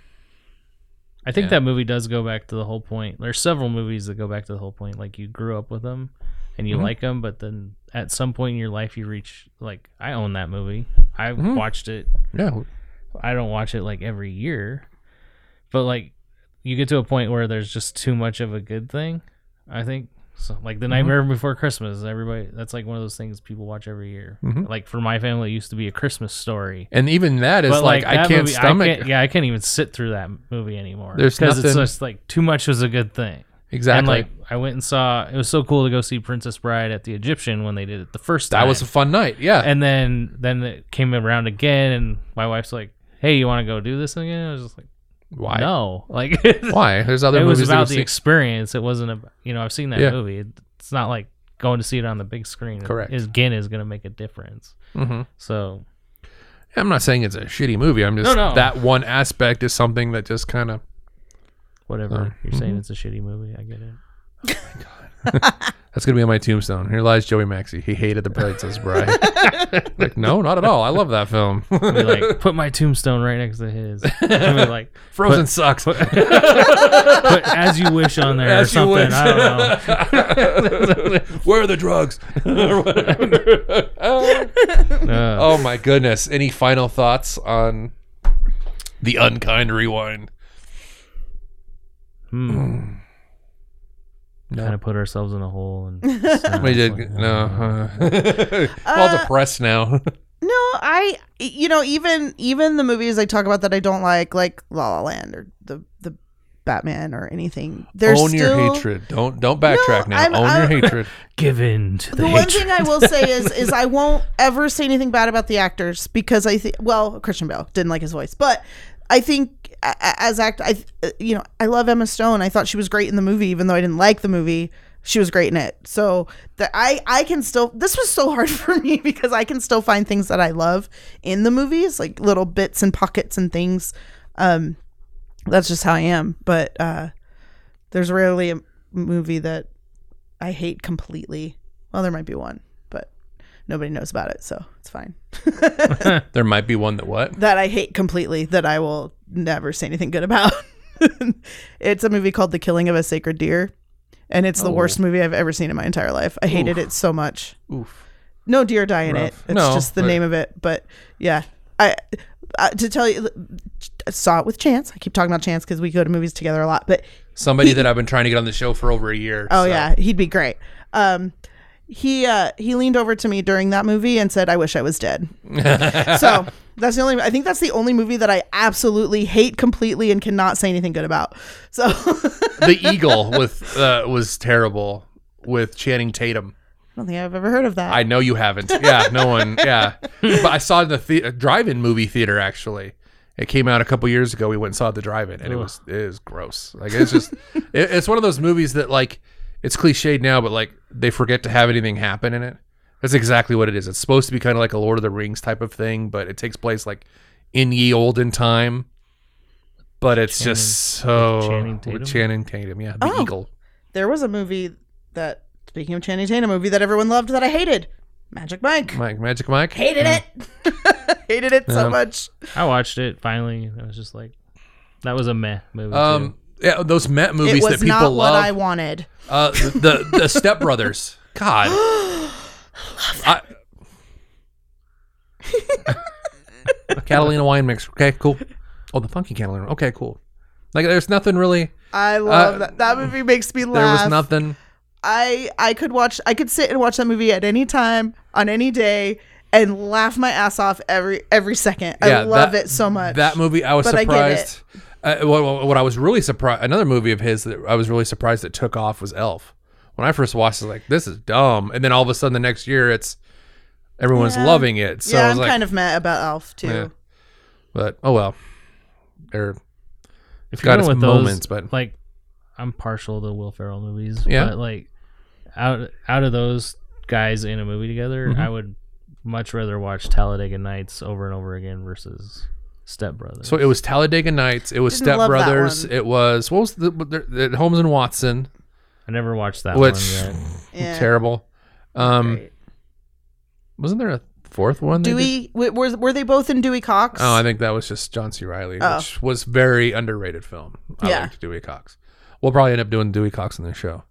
I think Yeah. that movie does go back to the whole point. There's several movies that go back to the whole point. Like you grew up with them and you Mhm. like them, but then at some point in your life you reach like I own that movie. I Mhm. watched it. yeah, I don't watch it like every year, but like you get to a point where there's just too much of a good thing. I think so. Like the Nightmare Before Christmas, everybody that's like one of those things people watch every year. Mhm. Like for my family, it used to be a Christmas story. and even that is But like, I that can't movie, stomach can't- yeah, I can't even sit through that movie anymore. There's because it's just like too much was a good thing. Exactly. And like I went and saw. It was so cool to go see Princess Bride at the Egyptian when they did it the first time. that was a fun night. Yeah. and then then it came around again, and my wife's like, "Hey, you want to go do this again?" I was just like, Why? No, like Why? There's other it was movies that about we've the seen. experience. It wasn't about you know I've seen that Yeah. movie. It's not like going to see it on the big screen. Correct. Is again is going to make a difference. Mhm. So I'm not saying it's a shitty movie. I'm just No, no. that one aspect is something that just kind of whatever Oh, you're saying, it's a shitty movie. I get it. that's gonna be on my tombstone. Here lies Joey Maxey. He hated the Princess Bride. like, no, not at all. I love that film. Like, put my tombstone right next to his. Like, Frozen sucks. put as you wish on there As or something. I don't know. Where are the drugs? Uh, oh my goodness. Any final thoughts on the unkind rewind? Hmm. No. Kind of put ourselves in a hole. And We did like, no. uh, uh, all depressed now. No, I you know even even the movies I talk about that I don't like, like La La Land or the the Batman or anything. There's Own still, your hatred. Don't don't backtrack No, now. I'm- Own I'm- your hatred. Give in to the, The one thing I will say is is I won't ever say anything bad about the actors because I think well Christian Bale didn't like his voice, but I think a- a- as act I you know I love Emma Stone. I thought she was great in the movie, even though I didn't like the movie. She was great in it. So that I I can still this was so hard for me because I can still find things that I love in the movies, like little bits and pockets and things. Um, that's just how I am. But uh, there's rarely a movie that I hate completely. Well, there might be one, nobody knows about it, so it's fine. There might be one that what? that I hate completely that I will never say anything good about. it's a movie called The Killing of a Sacred Deer, and it's the Oh. worst movie I've ever seen in my entire life. I hated it so much. Oof. No deer die in it. It's No, just the but- name of it. But yeah, I uh, to tell you, I saw it with Chance. I keep talking about Chance because we go to movies together a lot. But Somebody that I've been trying to get on the show for over a year. Oh so. yeah, he'd be great. Um, he uh, he leaned over to me during that movie and said, "I wish I was dead." so that's the only. I think that's the only movie that I absolutely hate completely and cannot say anything good about. So the Eagle with uh, was terrible with Channing Tatum. I don't think I've ever heard of that. I know you haven't. Yeah, no one. Yeah, but I saw it in the, the- drive-in movie theater. Actually, it came out a couple years ago. We went and saw the drive-in, and it was it is gross. Like it's just it, it's one of those movies that like it's cliched now, but like they forget to have anything happen in it. That's exactly what it is. It's supposed to be kind of like a Lord of the Rings type of thing, but it takes place like in ye olden time. But it's Channing- just so Channing with Tatum? Channing Tatum, yeah, the Oh. Eagle. there was a movie that, speaking of Channing Tatum, a movie that everyone loved that I hated, Magic Mike. Mike, Magic Mike. Hated it. hated it so much. I watched it finally. I was just like, that was a meh movie. Um, yeah, those Met movies that people not what love. I wanted. Uh, the the Step Brothers. God. I, Catalina wine mix. Okay, cool. Oh, the Funky Catalina. Okay, cool. Like, there's nothing really. I love Uh, that. That movie makes me laugh. There was nothing. I I could watch. I could sit and watch that movie at any time on any day and laugh my ass off every every second. I Yeah, love that- it so much. That movie, I was But I surprised. Uh, what, what I was really surprised, another movie of his that I was really surprised that took off was Elf. When I first watched it, I was like, this is dumb. And then all of a sudden, the next year, it's everyone's Yeah. loving it. So yeah, I I'm like, kind of mad about Elf too. Yeah. but oh well. They're If got you're its going with those, moments, but- like I'm partial to Will Ferrell movies. Yeah. but like out out of those guys in a movie together, Mhm. I would much rather watch Talladega Nights over and over again versus Step Brothers. So it was Talladega Nights. It was Didn't Step love that Brothers. one. It was what was the, the, the Holmes and Watson, I never watched that which one yet. Yeah. terrible. Um, Great. wasn't there a fourth one? they did? Dewey w- were were they both in Dewey Cox? Oh, I think that was just John C. Reilly, Oh. which was very underrated film. I Yeah. liked Dewey Cox. We'll probably end up doing Dewey Cox in the show,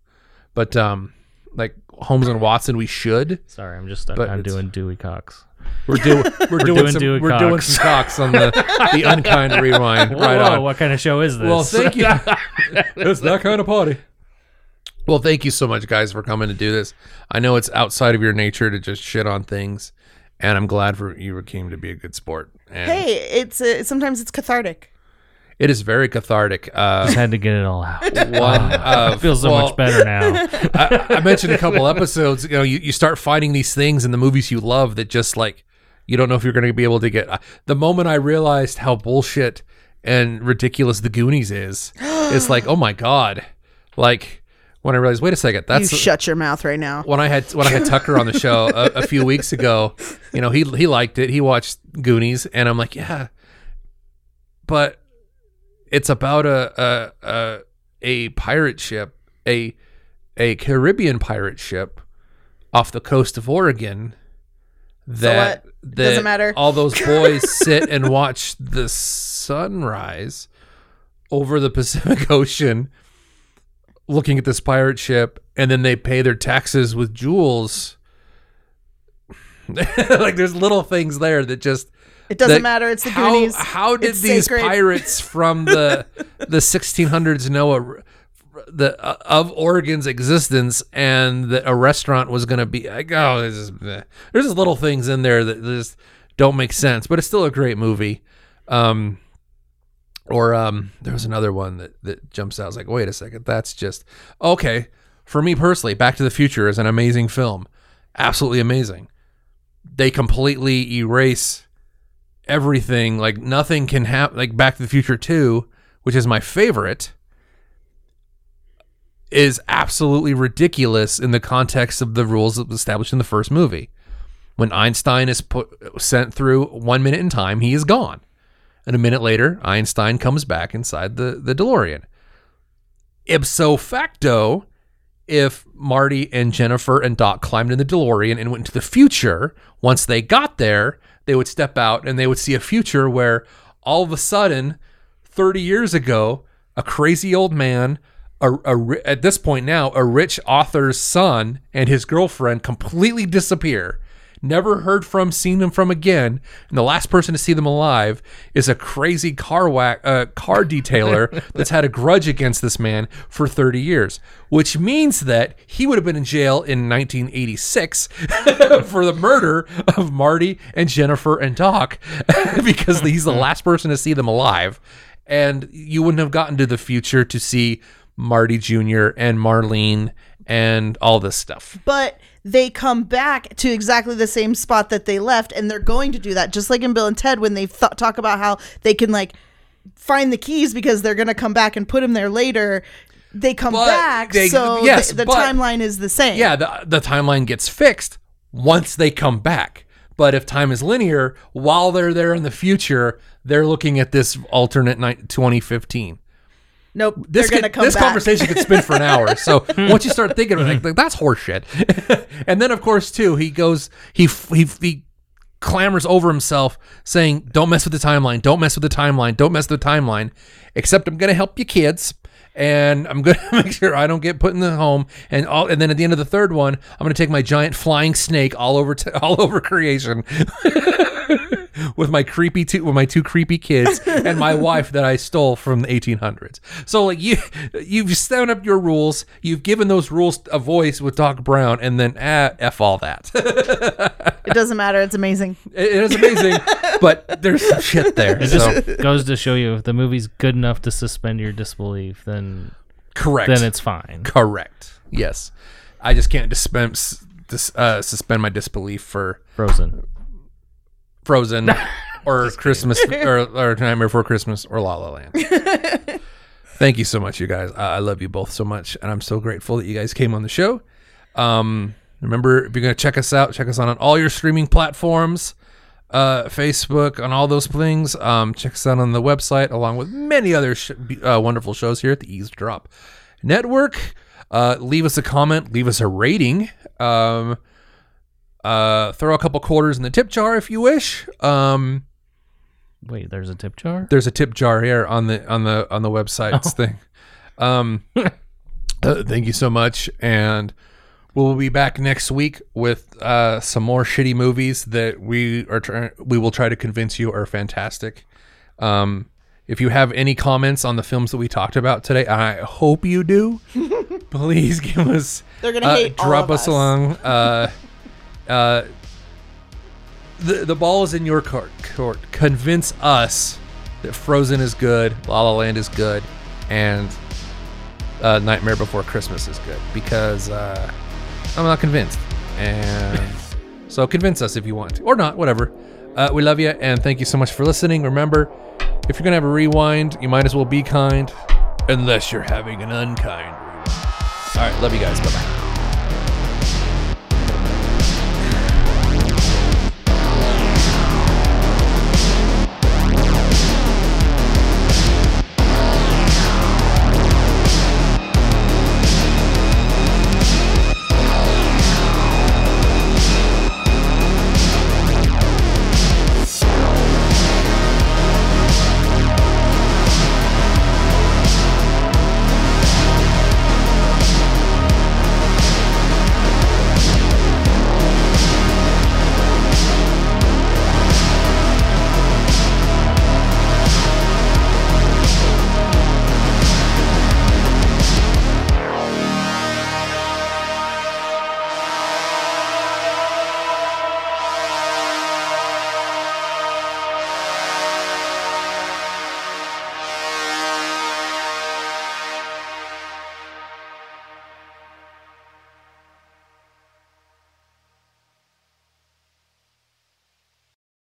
but um, like Holmes and Watson, we should. Sorry, I'm just stuck But on it's- doing Dewey Cox. We're doing we're, doing, doing some Dewey we're doing some Cox on the the unkind rewind. Whoa, right whoa, on. what kind of show is this? Well, thank you. it's that kind of party. Well, thank you so much, guys, for coming to do this. I know it's outside of your nature to just shit on things, and I'm glad for you came to be a good sport. And Hey, it's uh, sometimes it's cathartic. It is very cathartic. Uh, just had to get it all out. one, uh, I feel so well, much better now. I, I mentioned a couple episodes. You know, you, you start finding these things in the movies you love that just like you don't know if you're going to be able to get. The moment I realized how bullshit and ridiculous the Goonies is, it's like, oh my god! Like when I realized, wait a second, that's you shut your mouth right now. when I had when I had Tucker on the show a, a few weeks ago, you know, he he liked it. He watched Goonies, and I'm like, yeah, but it's about a a a, a pirate ship, a a Caribbean pirate ship off the coast of Oregon. That, what? that Doesn't matter. All those boys sit and watch the sunrise over the Pacific Ocean looking at this pirate ship and then they pay their taxes with jewels. like there's little things there that just It doesn't that- matter. It's the how, Goonies. How did It's these sacred. pirates from the the 1600s know a, the uh, of Oregon's existence and that a restaurant was going to be like oh is, eh. there's just little things in there that just don't make sense, but it's still a great movie. Um, or um, there was another one that that jumps out. I was like, wait a second, that's just okay. For me personally, Back to the Future is an amazing film, absolutely amazing. They completely erase everything. Like nothing can happen. Like Back to the Future Two, which is my favorite, is absolutely ridiculous in the context of the rules established in the first movie. When Einstein is put sent through one minute in time, he is gone. And a minute later, Einstein comes back inside the, the DeLorean. Ipso facto, if Marty and Jennifer and Doc climbed in the DeLorean and went into the future, once they got there, they would step out and they would see a future where all of a sudden, 30 years ago, a crazy old man, a, a at this point now, a rich author's son and his girlfriend completely disappear never heard from, seen them from again, and the last person to see them alive is a crazy car whack, uh, car detailer that's had a grudge against this man for 30 years, which means that he would have been in jail in 1986 for the murder of Marty and Jennifer and Doc because he's the last person to see them alive, and you wouldn't have gotten to the future to see Marty Jr. and Marlene and all this stuff. but they come back to exactly the same spot that they left and they're going to do that just like in bill and ted when they th- talk about how they can like find the keys because they're going to come back and put them there later they come But back they- so yes, the, the but- timeline is the same yeah, the the timeline gets fixed once they come back. But if time is linear, while they're there in the future, they're looking at this alternate night 2015. Nope This could- come this back conversation could spin for an hour. So once you start thinking of it, like, that's horseshit. and then of course too, he goes he he he clamors over himself saying, "Don't mess with the timeline. Don't mess with the timeline. Don't mess with the timeline." Except I'm going to help you kids. And I'm gonna make sure I don't get put in the home, and all. And then at the end of the third one, I'm gonna take my giant flying snake all over, to, all over creation, with my creepy two with my two creepy kids and my wife that I stole from the 1800s. So like you you've set up your rules, you've given those rules a voice with Doc Brown, and then ah, f all that. It doesn't matter. It's amazing. it it is amazing, but there's some shit there. It so- just goes to show you if the movie's good enough to suspend your disbelief, then correct. then it's fine. correct. Yes, I just can't dispense dis, uh, suspend my disbelief for Frozen. Frozen or Christmas or, or Nightmare Before Christmas or La La Land. Thank you so much, you guys. I I love you both so much, and I'm so grateful that you guys came on the show. Um, remember, if you're gonna check us out, check us out on all your streaming platforms, uh, Facebook, on all those things. Um, check us out on the website, along with many other sh- uh, wonderful shows here at the EaseDrop Network. Uh, leave us a comment, leave us a rating. Um, uh, throw a couple quarters in the tip jar if you wish. Um, Wait, there's a tip jar? there's a tip jar here on the on the on the website thing. Um, uh, thank you so much, and we'll be back next week with uh, some more shitty movies that we are trying. We will try to convince you are fantastic. Um, if you have any comments on the films that we talked about today, I hope you do. Please give us They're gonna uh, hate all drop of us us. along. Uh, uh, the the ball is in your court. Court. Convince us that Frozen is good, La La Land is good, and uh, Nightmare Before Christmas is good because uh, I'm not convinced. And so convince us if you want, or not, whatever. Uh, we love you and thank you so much for listening. Remember, if you're gonna have a rewind, you might as well be kind, unless you're having an unkind rewind. All right, love you guys. Bye bye.